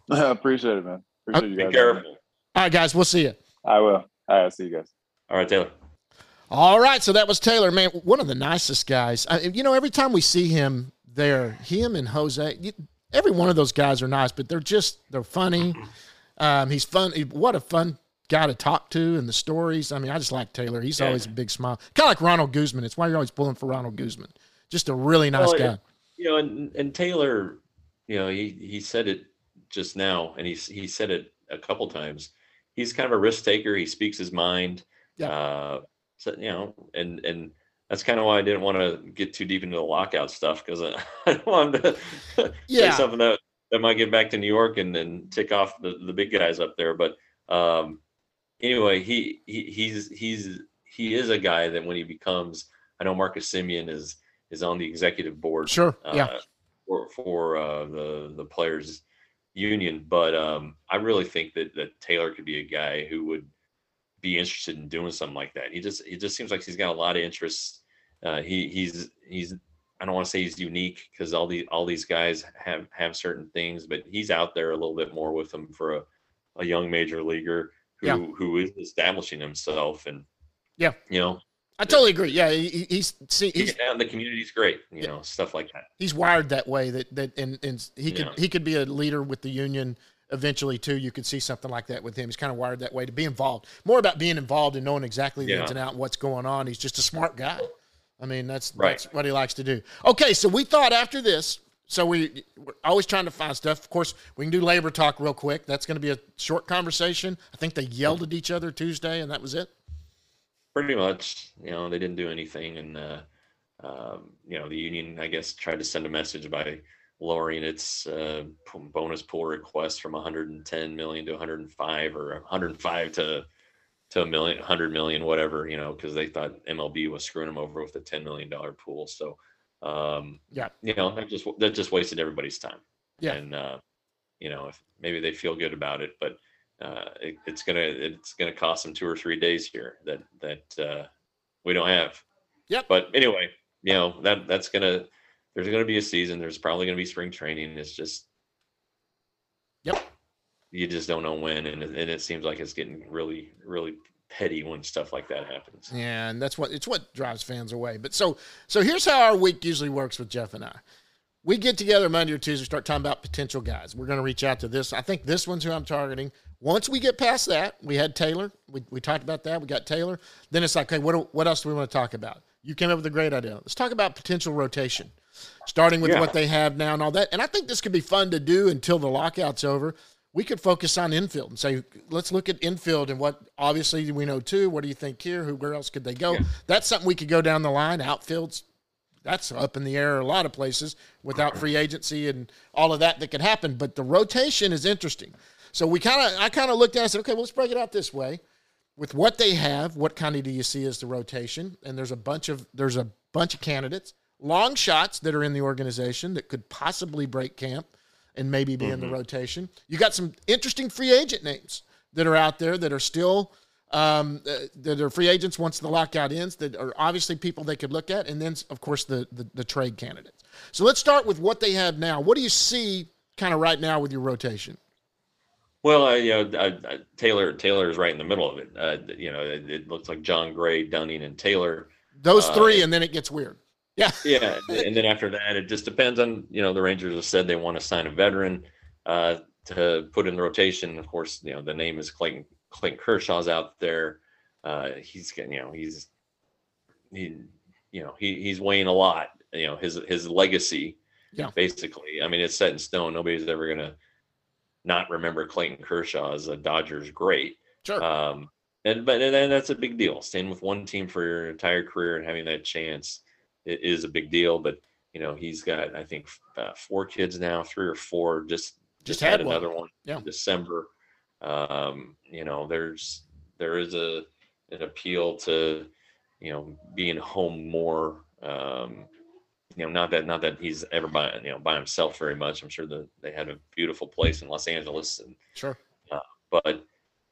I appreciate it, man. Appreciate you guys. Be guys. careful. All right, guys, we'll see you. I will. All right, I'll see you guys. All right, Taylor. All right, so that was Taylor, man, one of the nicest guys. I, you know, every time we see him there, him and Jose, every one of those guys are nice, but they're just they're funny. Um, he's fun. he- What a fun guy to talk to, and the stories. I mean, I just like Taylor. He's Yeah. always a big smile, kind of like Ronald Guzman. It's why you're always pulling for Ronald Guzman. Just a really nice Well, guy. You know, and, and Taylor, you know, he, he said it just now, and he's he said it a couple times. He's kind of a risk taker. He speaks his mind. Yeah. Uh, so, you know, and and that's kind of why I didn't want to get too deep into the lockout stuff because I, I don't want to Yeah. say something that, that might get back to New York and then tick off the, the big guys up there. But um, anyway, he, he he's he's he is a guy that when he becomes, I know Marcus Semien is is on the executive board Sure. Yeah. uh, for for uh, the the players union. But um, I really think that that Taylor could be a guy who would be interested in doing something like that. He just he just seems like he's got a lot of interests. Uh, he he's he's I don't want to say he's unique because all the all these guys have have certain things, but he's out there a little bit more with them for a, a young major leaguer who Yeah. who is establishing himself and Yeah. you know I totally agree. Yeah, he, he- he's see, he's getting out in the community is great. You Yeah. know stuff like that. he's wired that way that that and, and he could Yeah. he could be a leader with the union eventually too you could see something like that with him. He's kind of wired that way to be involved. More about being involved and knowing exactly the Yeah. ins and out and what's going on. He's just a smart guy. I mean, that's Right. that's what he likes to do. Okay, so we thought after this, so we we're always trying to find stuff. Of course, we can do labor talk real quick. That's going to be a short conversation. I think they yelled at each other Tuesday, and that was it. pretty much you know they didn't do anything and uh, um, you know the union i guess tried to send a message by lowering its uh, p- bonus pool request from 110 million to 105 or 105 to to a million 100 million whatever you know because they thought mlb was screwing them over with the 10 million dollar pool so um Yeah. you know that just that just wasted everybody's time Yeah. and uh you know if maybe they feel good about it but uh, it, it's gonna it's gonna cost them two or three days here that that uh, we don't have. Yep. But anyway, you know that that's gonna there's gonna be a season. There's probably gonna be spring training. It's just Yep. You just don't know when, and it, and it seems like it's getting really really petty when stuff like that happens. Yeah, and that's what it's what drives fans away. But so so here's how our week usually works with Jeff and I. We get together Monday or Tuesday, start talking about potential guys. We're going to reach out to this. I think this one's who I'm targeting. Once we get past that, we had Taylor. We, we talked about that. We got Taylor. Then it's like, okay, what, what else do we want to talk about? You came up with a great idea. Let's talk about potential rotation, starting with Yeah. what they have now and all that. And I think this could be fun to do until the lockout's over. We could focus on infield and say, let's look at infield and what obviously we know too. What do you think here? Who, where else could they go? Yeah. That's something we could go down the line. Outfields, that's up in the air a lot of places without free agency and all of that that could happen. But the rotation is interesting. So we kind of, I kind of looked at it and said, okay, well, let's break it out this way. With what they have, what kind of do you see as the rotation? And there's a bunch of there's a bunch of candidates, long shots that are in the organization that could possibly break camp and maybe be in the rotation. You got some interesting free agent names that are out there that are still um, uh, that are free agents once the lockout ends. That are obviously people they could look at, and then of course the, the the trade candidates. So let's start with what they have now. What do you see kind of right now with your rotation? Well, uh, you know, I, I, Taylor Taylor is right in the middle of it. Uh, you know, it, it looks like Jon Gray, Dunning, and Taylor. Those Uh, three, and then it gets weird. Yeah, Yeah, and then after that, it just depends on you know the Rangers have said they want to sign a veteran uh, to put in the rotation. Of course, you know the name is Clayton Clayton Kershaw's out there. Uh, he's getting you know he's he you know he he's weighing a lot. You know his his legacy. Yeah. Basically, I mean it's set in stone. Nobody's ever gonna not remember Clayton Kershaw as a Dodgers great. sure. Um, and but and that's a big deal. Staying with one team for your entire career and having that chance i- is a big deal. But you know, he's got I think uh, four kids now, three or four. Just Just just, had had, one. another one Yeah. in December. Um, you know, there's there is a an appeal to you know being home more. Um, you know, not that not that he's ever by you know by himself very much. I'm sure that they had a beautiful place in Los Angeles and sure. but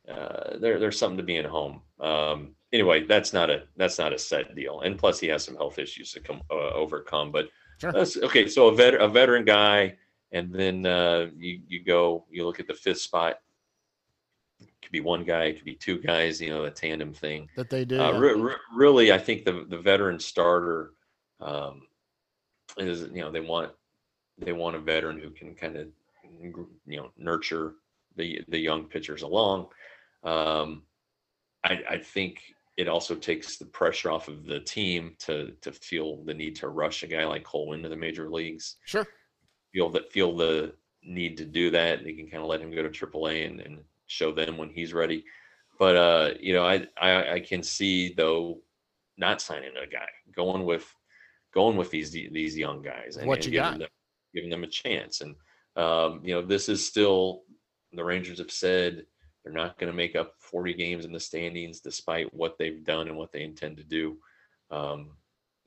uh, there, there's something to being home. Um, anyway, that's not a that's not a set deal, and plus he has some health issues to come uh, overcome. But Sure. that's okay. So a vet a veteran guy, and then uh, you you go you look at the fifth spot. It could be one guy, it could be two guys. You know, a tandem thing. That they do. Uh, yeah. re- re- really, I think the the veteran starter um, is you know they want they want a veteran who can kind of you know nurture the the young pitchers along. Um, I, I think it also takes the pressure off of the team to to feel the need to rush a guy like Cole into the major leagues. Sure. Feel that feel the need to do that. They can kind of let him go to AAA and, and show them when he's ready. But uh, you know, I, I I can see though not signing a guy, going with going with these these young guys and, and giving them giving them a chance. And um, you know, this is still the Rangers have said they're not going to make up 40 games in the standings, despite what they've done and what they intend to do. Um,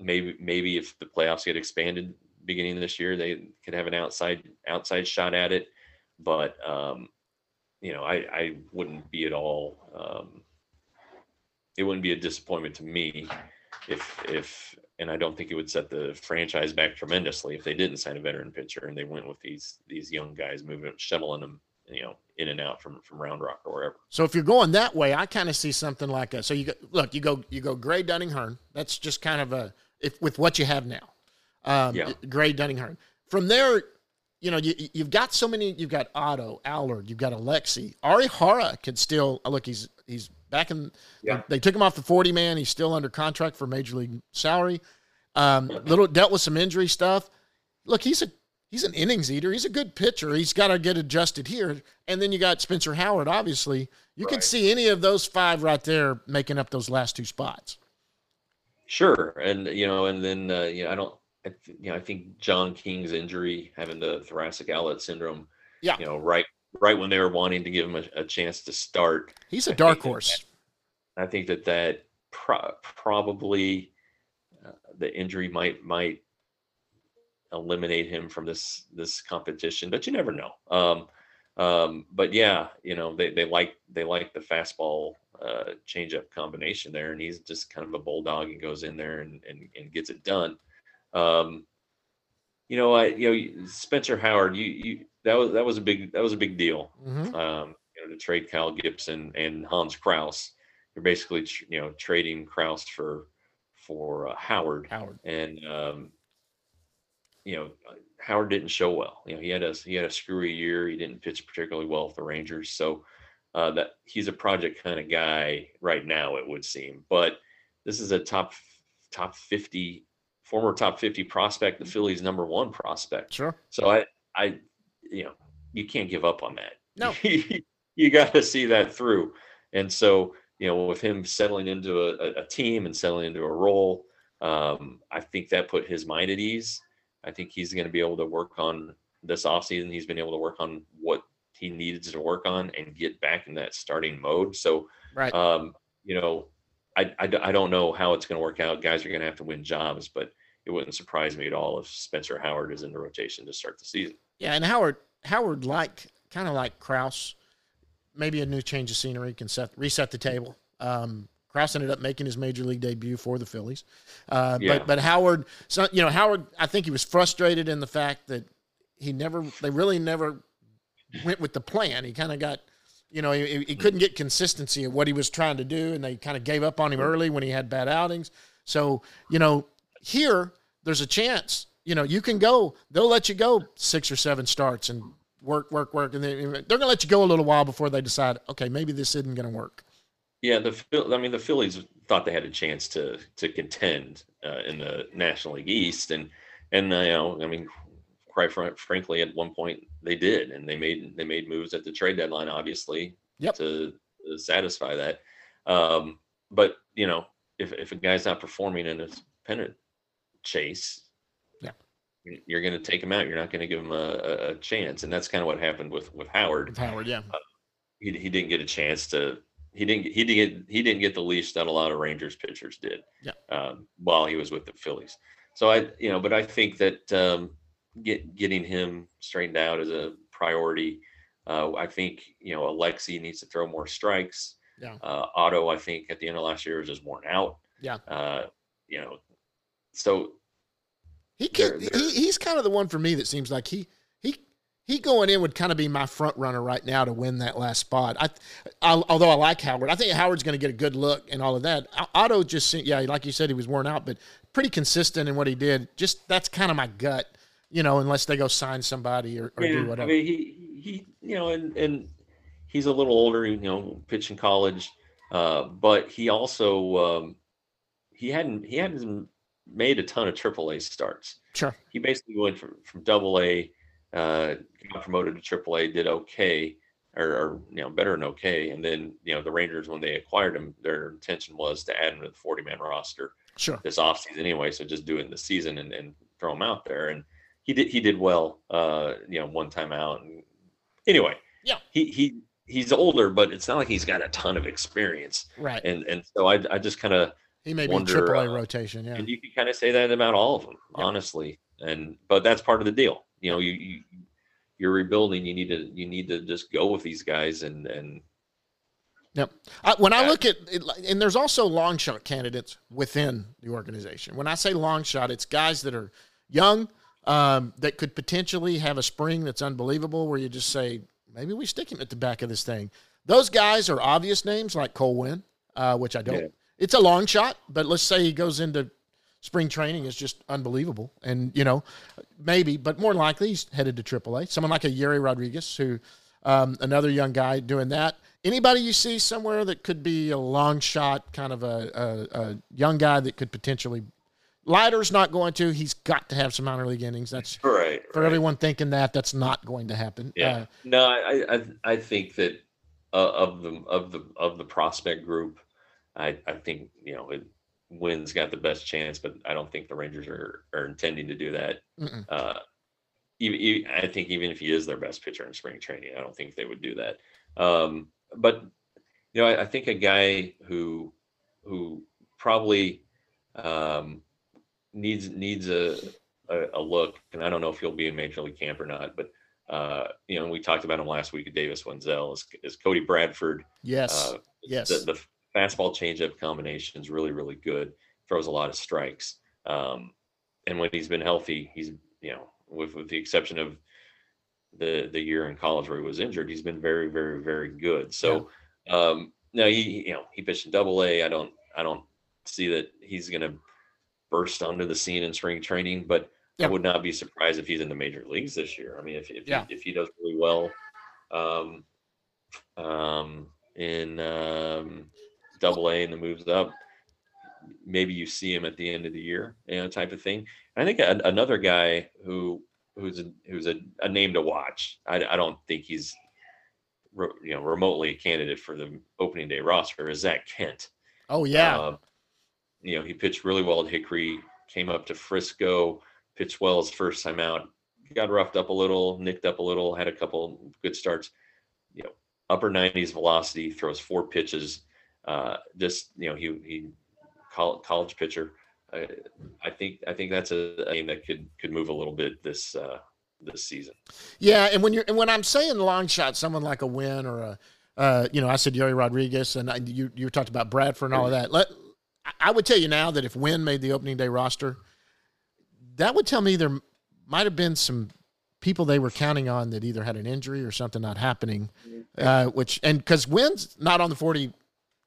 maybe maybe if the playoffs get expanded beginning of this year, they could have an outside outside shot at it. But um, you know, I I wouldn't be at all. Um, it wouldn't be a disappointment to me if if and I don't think it would set the franchise back tremendously if they didn't sign a veteran pitcher and they went with these these young guys moving shuttling them you know in and out from from Round Rock or wherever. So if you're going that way, I kind of see something like a. So you go, look, you go, you go Gray Dunning Hearn. That's just kind of a if with what you have now. Um, Yeah. Gray Dunning Hearn. From there, you know, you, you've got so many. You've got Otto, Allard, you've got Alexy. Ari Hara could still look. He's he's back in. Yeah. They took him off the forty man. He's still under contract for major league salary. Um, little dealt with some injury stuff. Look, he's a he's an innings eater. He's a good pitcher. He's got to get adjusted here. And then you got Spencer Howard. Obviously, you can Right. see any of those five right there making up those last two spots. Sure, and you know, and then uh, you know, I don't, I th- you know, I think John King's injury, having the thoracic outlet syndrome, Yeah. you know, right, right when they were wanting to give him a, a chance to start, He's a dark that horse. I think that that pro- probably uh, the injury might might eliminate him from this this competition, but you never know. Um, um, but yeah, you know they they like they like the fastball uh, changeup combination there, and he's just kind of a bulldog and goes in there and and, and gets it done. Um, you know, I you know Spencer Howard, you you that was that was a big that was a big deal Mhm. um, you know, to trade Kyle Gibson and Hans Crouse. You're basically, tr- you know, trading Crouse for for uh, Howard, Howard. and um, you know, Howard didn't show well. You know, he had a he had a screwy year. He didn't pitch particularly well with the Rangers, so uh, that he's a project kind of guy right now. It would seem, but this is a top top fifty former top fifty prospect, the Phillies' number one prospect. Sure. So I, I, you know, you can't give up on that. No. you got to see that through. And so, you know, with him settling into a, a- a team and settling into a role, um, I think that put his mind at ease. I think he's going to be able to work on this offseason. He's been able to work on what he needed to work on and get back in that starting mode. So, Right. um, you know, I I don't know how it's going to work out. Guys are going to have to win jobs, but it wouldn't surprise me at all if Spencer Howard is in the rotation to start the season. Yeah, and Howard Howard like kind of like Crouse, maybe a new change of scenery can set reset the table. Um, Crouse ended up making his major league debut for the Phillies, uh, Yeah. but but Howard, so you know Howard, I think he was frustrated in the fact that he never, they really never went with the plan. He kind of got, you know, he, he couldn't get consistency of what he was trying to do, and they kind of gave up on him early when he had bad outings. So you know, here there's a chance. You know, you can go. They'll let you go six or seven starts and work, work, work, and they're going to let you go a little while before they decide, okay, maybe this isn't going to work. Yeah, the Phil- I mean the Phillies thought they had a chance to to contend uh, in the National League East, and and uh, you know I mean quite fr- frankly at one point they did, and they made they made moves at the trade deadline, obviously, Yep. to, to satisfy that. Um, but you know if if a guy's not performing in a pennant chase, Yeah. you- you're going to take him out. You're not going to give him a, a, chance, and that's kind of what happened with with Howard With Howard, yeah, he, he didn't get a chance to he didn't he didn't he didn't get the leash that a lot of Rangers pitchers did Yeah. um, while he was with the Phillies. So I you know but I think that um, get getting him straightened out is a priority. Uh, I think you know Alexy needs to throw more strikes. Yeah. Uh, Otto I think at the end of last year was just worn out. Yeah. Uh, you know, so he They're- can, they're- he he's kind of the one for me that seems like he he going in would kind of be my front runner right now to win that last spot. I, I although I like Howard, I think Howard's going to get a good look and all of that. Otto just seemed- yeah, like you said, he was worn out, but pretty consistent in what he did. Just that's kind of my gut, you know, unless they go sign somebody or, or do I whatever. mean, he he you know, and and he's a little older, you know, pitching college, uh, but he also um, he hadn't he hadn't made a ton of AAA starts. sure, He basically went from from Double A, uh, got promoted to AAA, did okay, or, or you know better than okay, and then you know the Rangers when they acquired him, their intention was to add him to the forty man roster sure, this offseason anyway. So just do it in the season and, and throw him out there. And he did he did well, uh, you know, one time out. And anyway, Yeah. he he he's older, but it's not like he's got a ton of experience. right. And and so I I just kind of he may be wonder, triple A uh, rotation. Yeah, and you can kind of say that about all of them, Yeah. honestly. And but that's part of the deal. You know, you, you you're rebuilding. You need to you need to just go with these guys and and Yep. I, when I look at it, and there's also long shot candidates within the organization. When I say long shot, it's guys that are young um, that could potentially have a spring that's unbelievable, where you just say maybe we stick him at the back of this thing. Those guys are obvious names like Cole Winn, uh, which I don't. Yeah. It's a long shot, but let's say he goes into spring training is just unbelievable. And you know, maybe, but more likely he's headed to AAA. Someone like a Yerry Rodriguez, who um, another young guy doing that. Anybody you see somewhere that could be a long shot, kind of a, a, a young guy that could potentially. Leiter's not going to. He's got to have some minor league innings. That's Right. for right. everyone thinking that that's not going to happen. Yeah. Uh, no, I, I I think that uh, of the of the of the prospect group, I I think you know it, Winn's got the best chance, but I don't think the Rangers are are intending to do that. Uh, even, even I think even if he is their best pitcher in spring training, I don't think they would do that. Um, but you know, I, I think a guy who who probably um, needs needs a, a a look, and I don't know if he'll be in major league camp or not, but uh, you know, we talked about him last week. At Davis Wendzel is, is Cody Bradford. yes. Uh, yes. the, the fastball changeup combination is really, really good. Throws a lot of strikes. Um, and when he's been healthy, he's you know, with with the exception of the the year in college where he was injured, he's been very, very, very good. So um, no, he you know he pitched in Double A. I don't I don't see that he's going to burst onto the scene in spring training, but Yeah. I would not be surprised if he's in the major leagues this year. I mean, if if, Yeah. he, if he does really well, um, um, in um, Double A and the moves up, maybe you see him at the end of the year, you know, type of thing. I think a, another guy who who's a, who's a, a name to watch. I, I don't think he's re, you know remotely a candidate for the opening day roster is Zak Kent. oh yeah. Uh, you know, he pitched really well at Hickory, came up to Frisco, pitched well his first time out, got roughed up a little, nicked up a little, had a couple good starts. You know, upper 90s velocity, throws four pitches. Uh, just you know, he he college pitcher. I, I think I think that's a, a name that could could move a little bit this uh, this season. Yeah, and when you're and when I'm saying long shot, someone like a Winn or a, uh, you know, I said Yerry Rodriguez, and I, you you talked about Bradford and all of that. Let I- I would tell you now that if Winn made the opening day roster, that would tell me there might have been some people they were counting on that either had an injury or something not happening, uh, which and because Winn's not on the forty,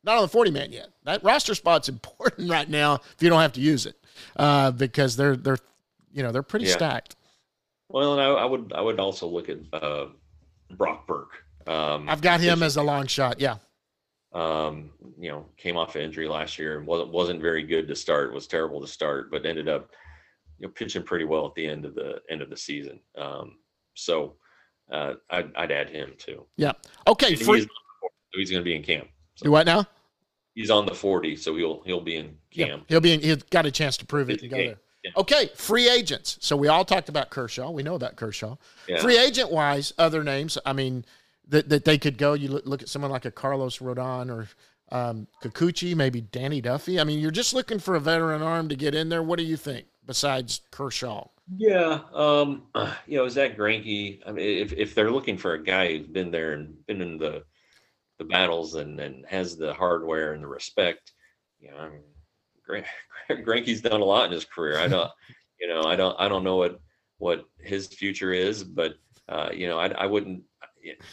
not on the forty man yet. That roster spot's important right now if you don't have to use it, uh, because they're they're you know they're pretty Yeah. stacked. Well, and I, I would I would also look at uh, Brock Burke. Um, I've got him as a long shot. Yeah. um, you know, came off an injury last year and wasn't wasn't very good to start. Was terrible to start, but ended up, you know, pitching pretty well at the end of the end of the season. Um, so uh, I'd, I'd add him too. Yeah. Okay. Free. he's, he's going to be in camp. So Do what now? he's on the forty, so he'll he'll be in Yeah. camp. He'll be. In, he's got a chance to prove it It's and a go there. Yeah. Okay. Free agents. So we all talked about Kershaw. We know about Kershaw. Yeah. Free agent wise, other names. I mean, that that they could go. You look, look at someone like a Carlos Rodon or um, Kikuchi, maybe Danny Duffy. I mean, you're just looking for a veteran arm to get in there. What do you think besides Kershaw? Yeah, um, you know, Zack Greinke. I mean, if if they're looking for a guy who's been there and been in the the battles and and has the hardware and the respect, you know, I mean, Gre- Greinke's done a lot in his career. I don't, you know, I don't, I don't know what what his future is, but uh, you know, I I wouldn't.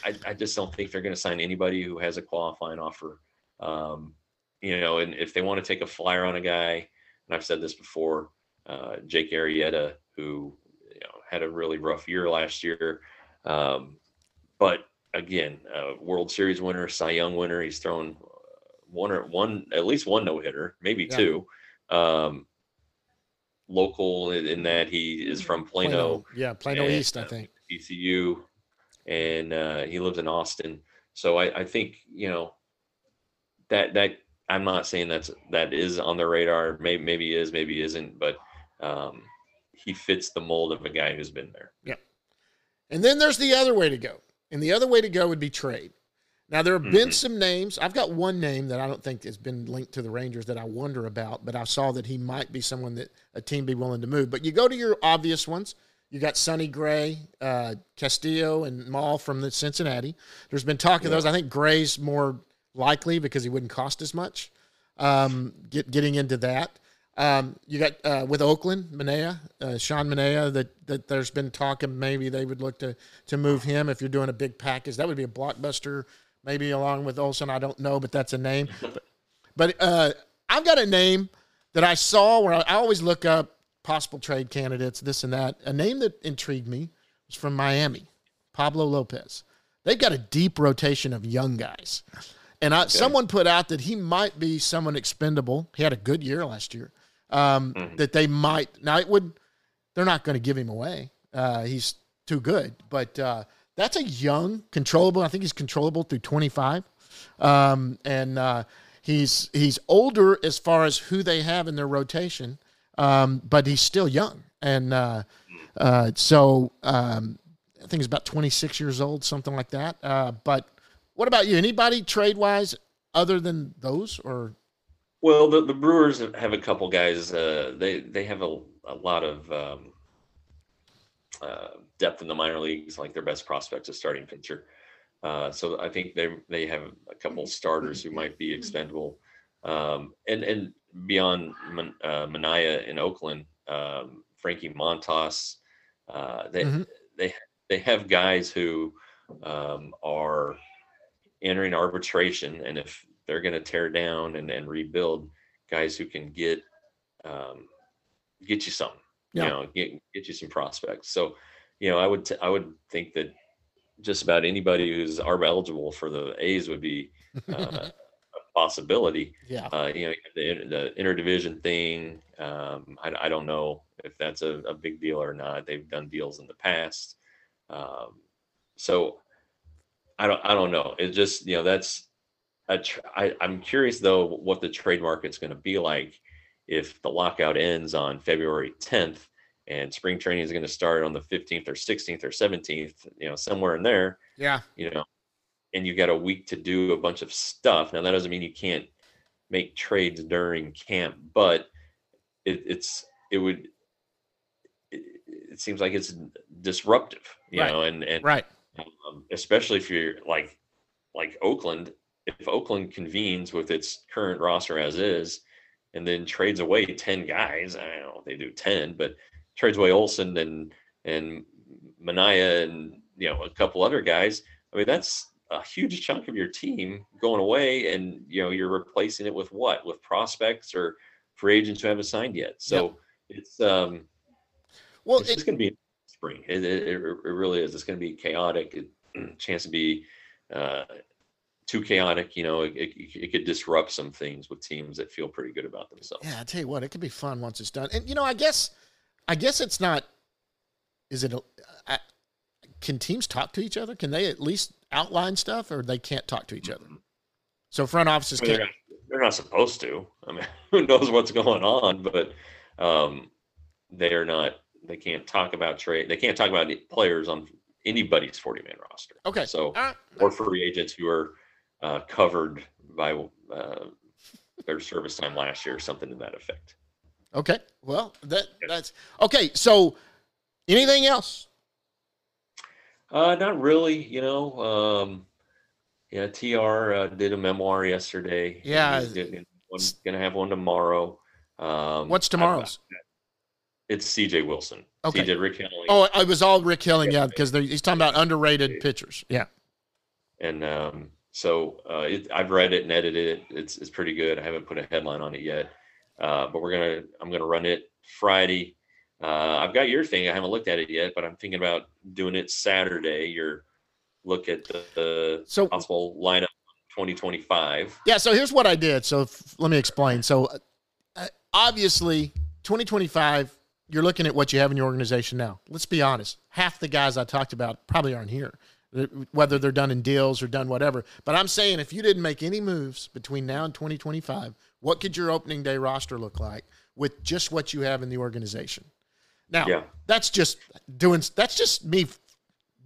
I, I just don't think they're going to sign anybody who has a qualifying offer. Um, you know, and if they want to take a flyer on a guy, and I've said this before, uh, Jake Arrieta, who you know had a really rough year last year, um, but again, uh, World Series winner, Cy Young winner. He's thrown one or one at least one no hitter, maybe Yeah. two. Um, local in, that he is from Plano, Yeah, Plano and, East, I uh, think. ECU, and uh, he lives in Austin. So I, I think you know that that I'm not saying that's that is on the radar. Maybe maybe is, maybe isn't, but um, he fits the mold of a guy who's been there. Yeah. And then there's the other way to go. And the other way to go would be trade. Now, there have been Mhm. some names. I've got one name that I don't think has been linked to the Rangers that I wonder about, but I saw that he might be someone that a team be willing to move. But you go to your obvious ones. You got Sonny Gray, uh, Castillo, and Maul from the Cincinnati. There's been talk of those. I think Gray's more likely because he wouldn't cost as much. Um, get, getting into that. Um, you got uh, with Oakland, Manaea, uh, Sean Manaea, that, that there's been talk of maybe they would look to to move him if you're doing a big package. That would be a blockbuster, maybe along with Olson. I don't know, but that's a name. but but uh, I've got a name that I saw where I, I always look up possible trade candidates, this and that. A name that intrigued me was from Miami, Pablo Lopez. They've got a deep rotation of young guys. And I, someone put out that he might be someone expendable. He had a good year last year. Um, That they might now it would. They're not going to give him away. Uh, he's too good. But uh, that's a young, controllable. I think he's controllable through 25, um, and uh, he's he's older as far as who they have in their rotation, um, but he's still young. And uh, uh, so um, I think he's about 26 years old, something like that. Uh, but what about you? Anybody trade wise other than those, or Well, the, the Brewers have a couple guys. Uh, they they have a, a lot of um, uh, depth in the minor leagues. Like their best prospects, a starting pitcher. Uh, so I think they they have a couple starters who might be expendable. Um, and and beyond Man, uh, Manaea in Oakland, um, Frankie Montas, uh, they Mhm. they they have guys who um, are entering arbitration, and if they're going to tear down and, and rebuild, guys who can get um, get you something, Yeah. you know, get get you some prospects. So, you know, I would t- I would think that just about anybody who's ARB eligible for the A's would be uh, a possibility. yeah, Uh, you know, the, the interdivision thing. Um, I, I don't know if that's a, a big deal or not. They've done deals in the past, um, so I don't. I don't know. It just you know that's a. Tr- I, I'm curious though what the trade market's going to be like if the lockout ends on February 10th and spring training is going to start on the 15th or 16th or 17th. You know, somewhere in there yeah, you know, and you've got a week to do a bunch of stuff. Now that doesn't mean you can't make trades during camp, but it, it's it would it, it seems like it's disruptive, you Right. know, and and right, um, especially if you're like like Oakland, if Oakland convenes with its current roster as is, and then trades away ten guys, I don't know if they do ten, but trades away Olson and and Manaea and you know a couple other guys. I mean that's a huge chunk of your team going away, and you know you're replacing it with what? With prospects or free agents who haven't signed yet. So it's um well, it's it, going to be spring. It, it, it it really is. It's going to be chaotic. It, chance to be uh, too chaotic. You know, it, it, it could disrupt some things with teams that feel pretty good about themselves. Yeah, I tell you what, it could be fun once it's done. And you know, I guess, I guess it's not. Is it? a- I, can teams talk to each other? Can they at least outline stuff, or they can't talk to each other? So front offices I mean, they're, can't. they're not supposed to. I mean, who knows what's going on? But um, they are not. They can't talk about trade. They can't talk about players on anybody's forty-man roster. Okay. So right. or free agents who are uh, covered by uh, their service time last year, or something to that effect. Okay. Well, that Yes. that's okay. So, anything else? Uh, not really. You know, um, yeah. Tr uh, did a memoir yesterday. Yeah. He's gonna, one, gonna have one tomorrow. Um, What's I- tomorrow's? it's C.J. Wilson. Okay. C.J. Rick Helling. Oh, it was all Rick Helling, yeah, Yeah. because he's talking about underrated pitchers. Yeah. and um, so uh, it, I've read it and edited it. It's it's pretty good. I haven't put a headline on it yet, uh, but we're gonna I'm gonna run it Friday. Uh, I've got your thing. I haven't looked at it yet, but I'm thinking about doing it Saturday. Your look at the, the So- possible lineup 2025. Yeah. So here's what I did. So f- let me explain. So uh, obviously, 2025, you're looking at what you have in your organization now. Let's be honest. Half the guys I talked about probably aren't here, whether they're done in deals or done whatever. But I'm saying if you didn't make any moves between now and 2025, what could your opening day roster look like with just what you have in the organization? Now, Yeah. that's just doing. That's just me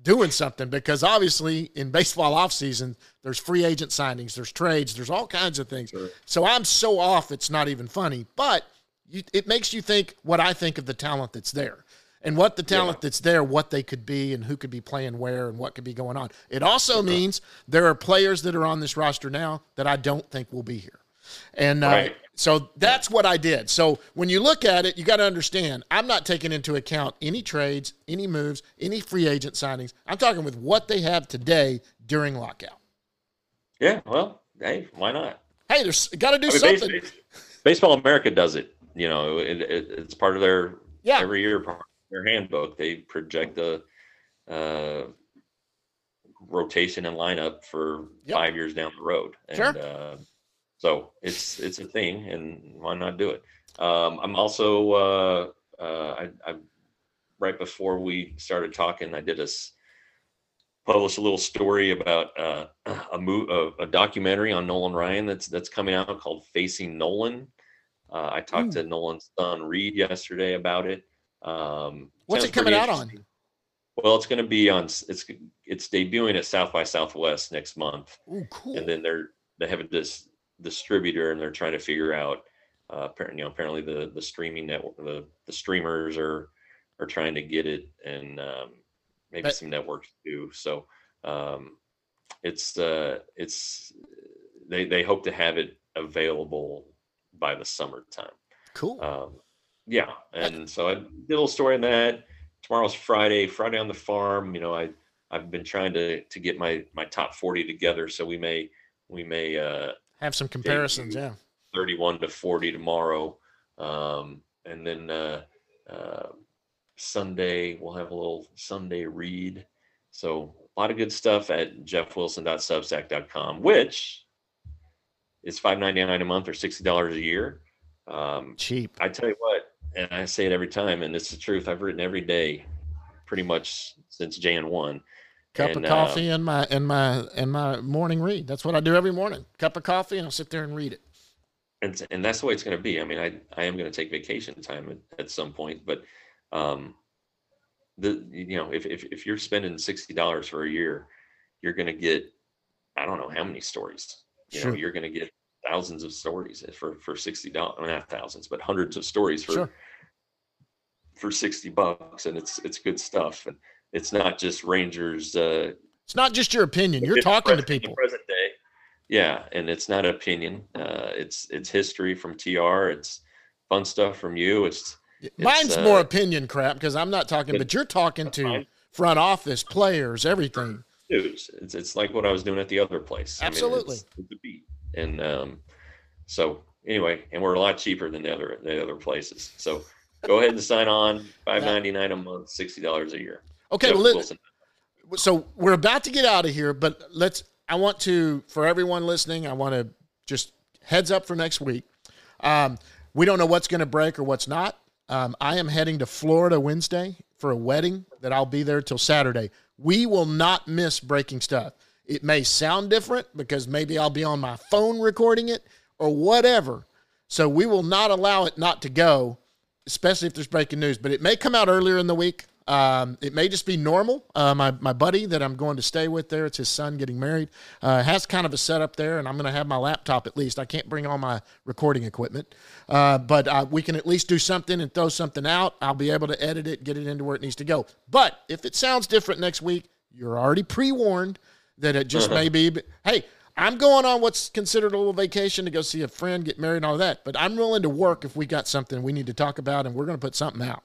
doing something because obviously in baseball offseason there's free agent signings there's trades there's all kinds of things Sure. so i'm so off it's not even funny but you, it makes you think what i think of the talent that's there and what the talent Yeah. that's there what they could be and who could be playing where and what could be going on it also means there are players that are on this roster now that i don't think will be here and uh, Right. so that's what I did. So when you look at it, you got to understand I'm not taking into account any trades, any moves, any free agent signings. I'm talking with what they have today during lockout. Yeah. Well, hey, why not? Hey, there's got to do I mean, something. base- Baseball America does it you know, it, it, it's part of their Yeah. every year part their handbook. They project the uh, rotation and lineup for Yep. five years down the road. And, Sure. Uh, so it's it's a thing, and why not do it? Um, I'm also uh, uh, I, I right before we started talking, I did a published a little story about uh, a, mo- a a documentary on Nolan Ryan that's that's coming out called Facing Nolan. Uh, I talked to Nolan's son Reed yesterday about it. Um, What's it coming out on? Well, it's going to be on. It's it's debuting at South by Southwest next month, Ooh, cool. and then they're they have a dis, distributor, and they're trying to figure out. Uh, apparently, you know, apparently the the streaming network, the the streamers are are trying to get it, and um, maybe But- some networks too. So um, it's uh, it's they they hope to have it available by the summertime. cool. Um, yeah, and so I did a little story on that. Tomorrow's Friday, Friday on the farm. You know, I I've been trying to to get my my top forty together, so we may we may uh, Have some comparisons. Yeah. thirty one to forty tomorrow, um, and then uh, uh, Sunday we'll have a little Sunday read. So a lot of good stuff at jeffwilson.substack.com, which is five ninety nine a month or sixty dollars a year. Um, Cheap. I tell you what, and I say it every time, and it's the truth. I've written every day, pretty much since Jan one. Cup And, of uh, coffee and my and my and my morning read. That's what I do every morning. Cup of coffee and I'll sit there and read it. and and that's the way it's going to be. I mean, I I am going to take vacation time at, at some point, but um, the you know if if if you're spending sixty dollars for a year, you're going to get I don't know how many stories. You Sure. know, you're going to get thousands of stories for for sixty dollars. Not thousands, but hundreds of stories for Sure. for sixty bucks, and it's it's good stuff. And it's not just Rangers. Uh, It's not just your opinion. You're talking to present- people. Present day. Yeah, and it's not opinion. Uh, it's it's history from TR. It's fun stuff from you. It's Mine's uh, more opinion crap because I'm not talking, but- you're talking to front office, players, everything. It's it's like what I was doing at the other place. I mean, Absolutely. it's, it's beat. And um, so anyway, and we're a lot cheaper than the other the other places. So go ahead and sign on. Five ninety nine a month, sixty dollars a year. Okay, Jeff well, Wilson. so we're about to get out of here, but let's. I want to, for everyone listening, I want to just heads up for next week. Um, we don't know what's going to break or what's not. Um, I am heading to Florida Wednesday for a wedding that I'll be there till Saturday. We will not miss breaking stuff. It may sound different because maybe I'll be on my phone recording it or whatever. So we will not allow it not to go, especially if there's breaking news. But it may come out earlier in the week. Um, it may just be normal. Uh, my my buddy that I'm going to stay with there, it's his son getting married, uh, has kind of a setup there, and I'm going to have my laptop at least. I can't bring all my recording equipment, uh, but uh, we can at least do something and throw something out. I'll be able to edit it, get it into where it needs to go. But if it sounds different next week, you're already pre warned that it just may be. Hey, I'm going on what's considered a little vacation to go see a friend get married and all that, but I'm willing to work if we got something we need to talk about, and we're going to put something out.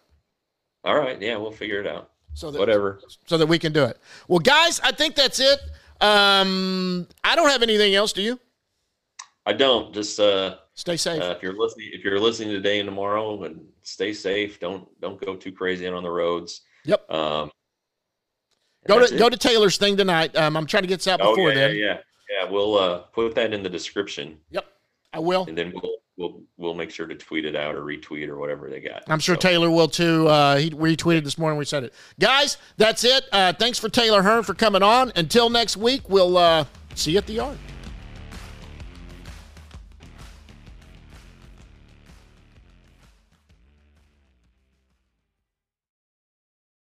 All right, yeah, we'll figure it out. So that, Whatever. so that we can do it. Well, guys, I think that's it. Um, I don't have anything else. Do you? I don't just uh, Stay safe. uh, if you're listening if you're listening today and tomorrow and stay safe. Don't don't go too crazy on the roads. Yep. Um, go to go to Taylor's thing tonight. Um, I'm trying to get this out Oh before yeah, then. yeah, yeah, yeah. We'll uh, put that in the description, Yep, I will. and then we'll we'll we'll make sure to tweet it out or retweet or whatever they got. I'm sure So, Taylor will too. Uh, he retweeted this morning. We said it, guys. That's it. Uh, thanks for Taylor Hearn for coming on. Until next week, we'll uh, see you at the yard.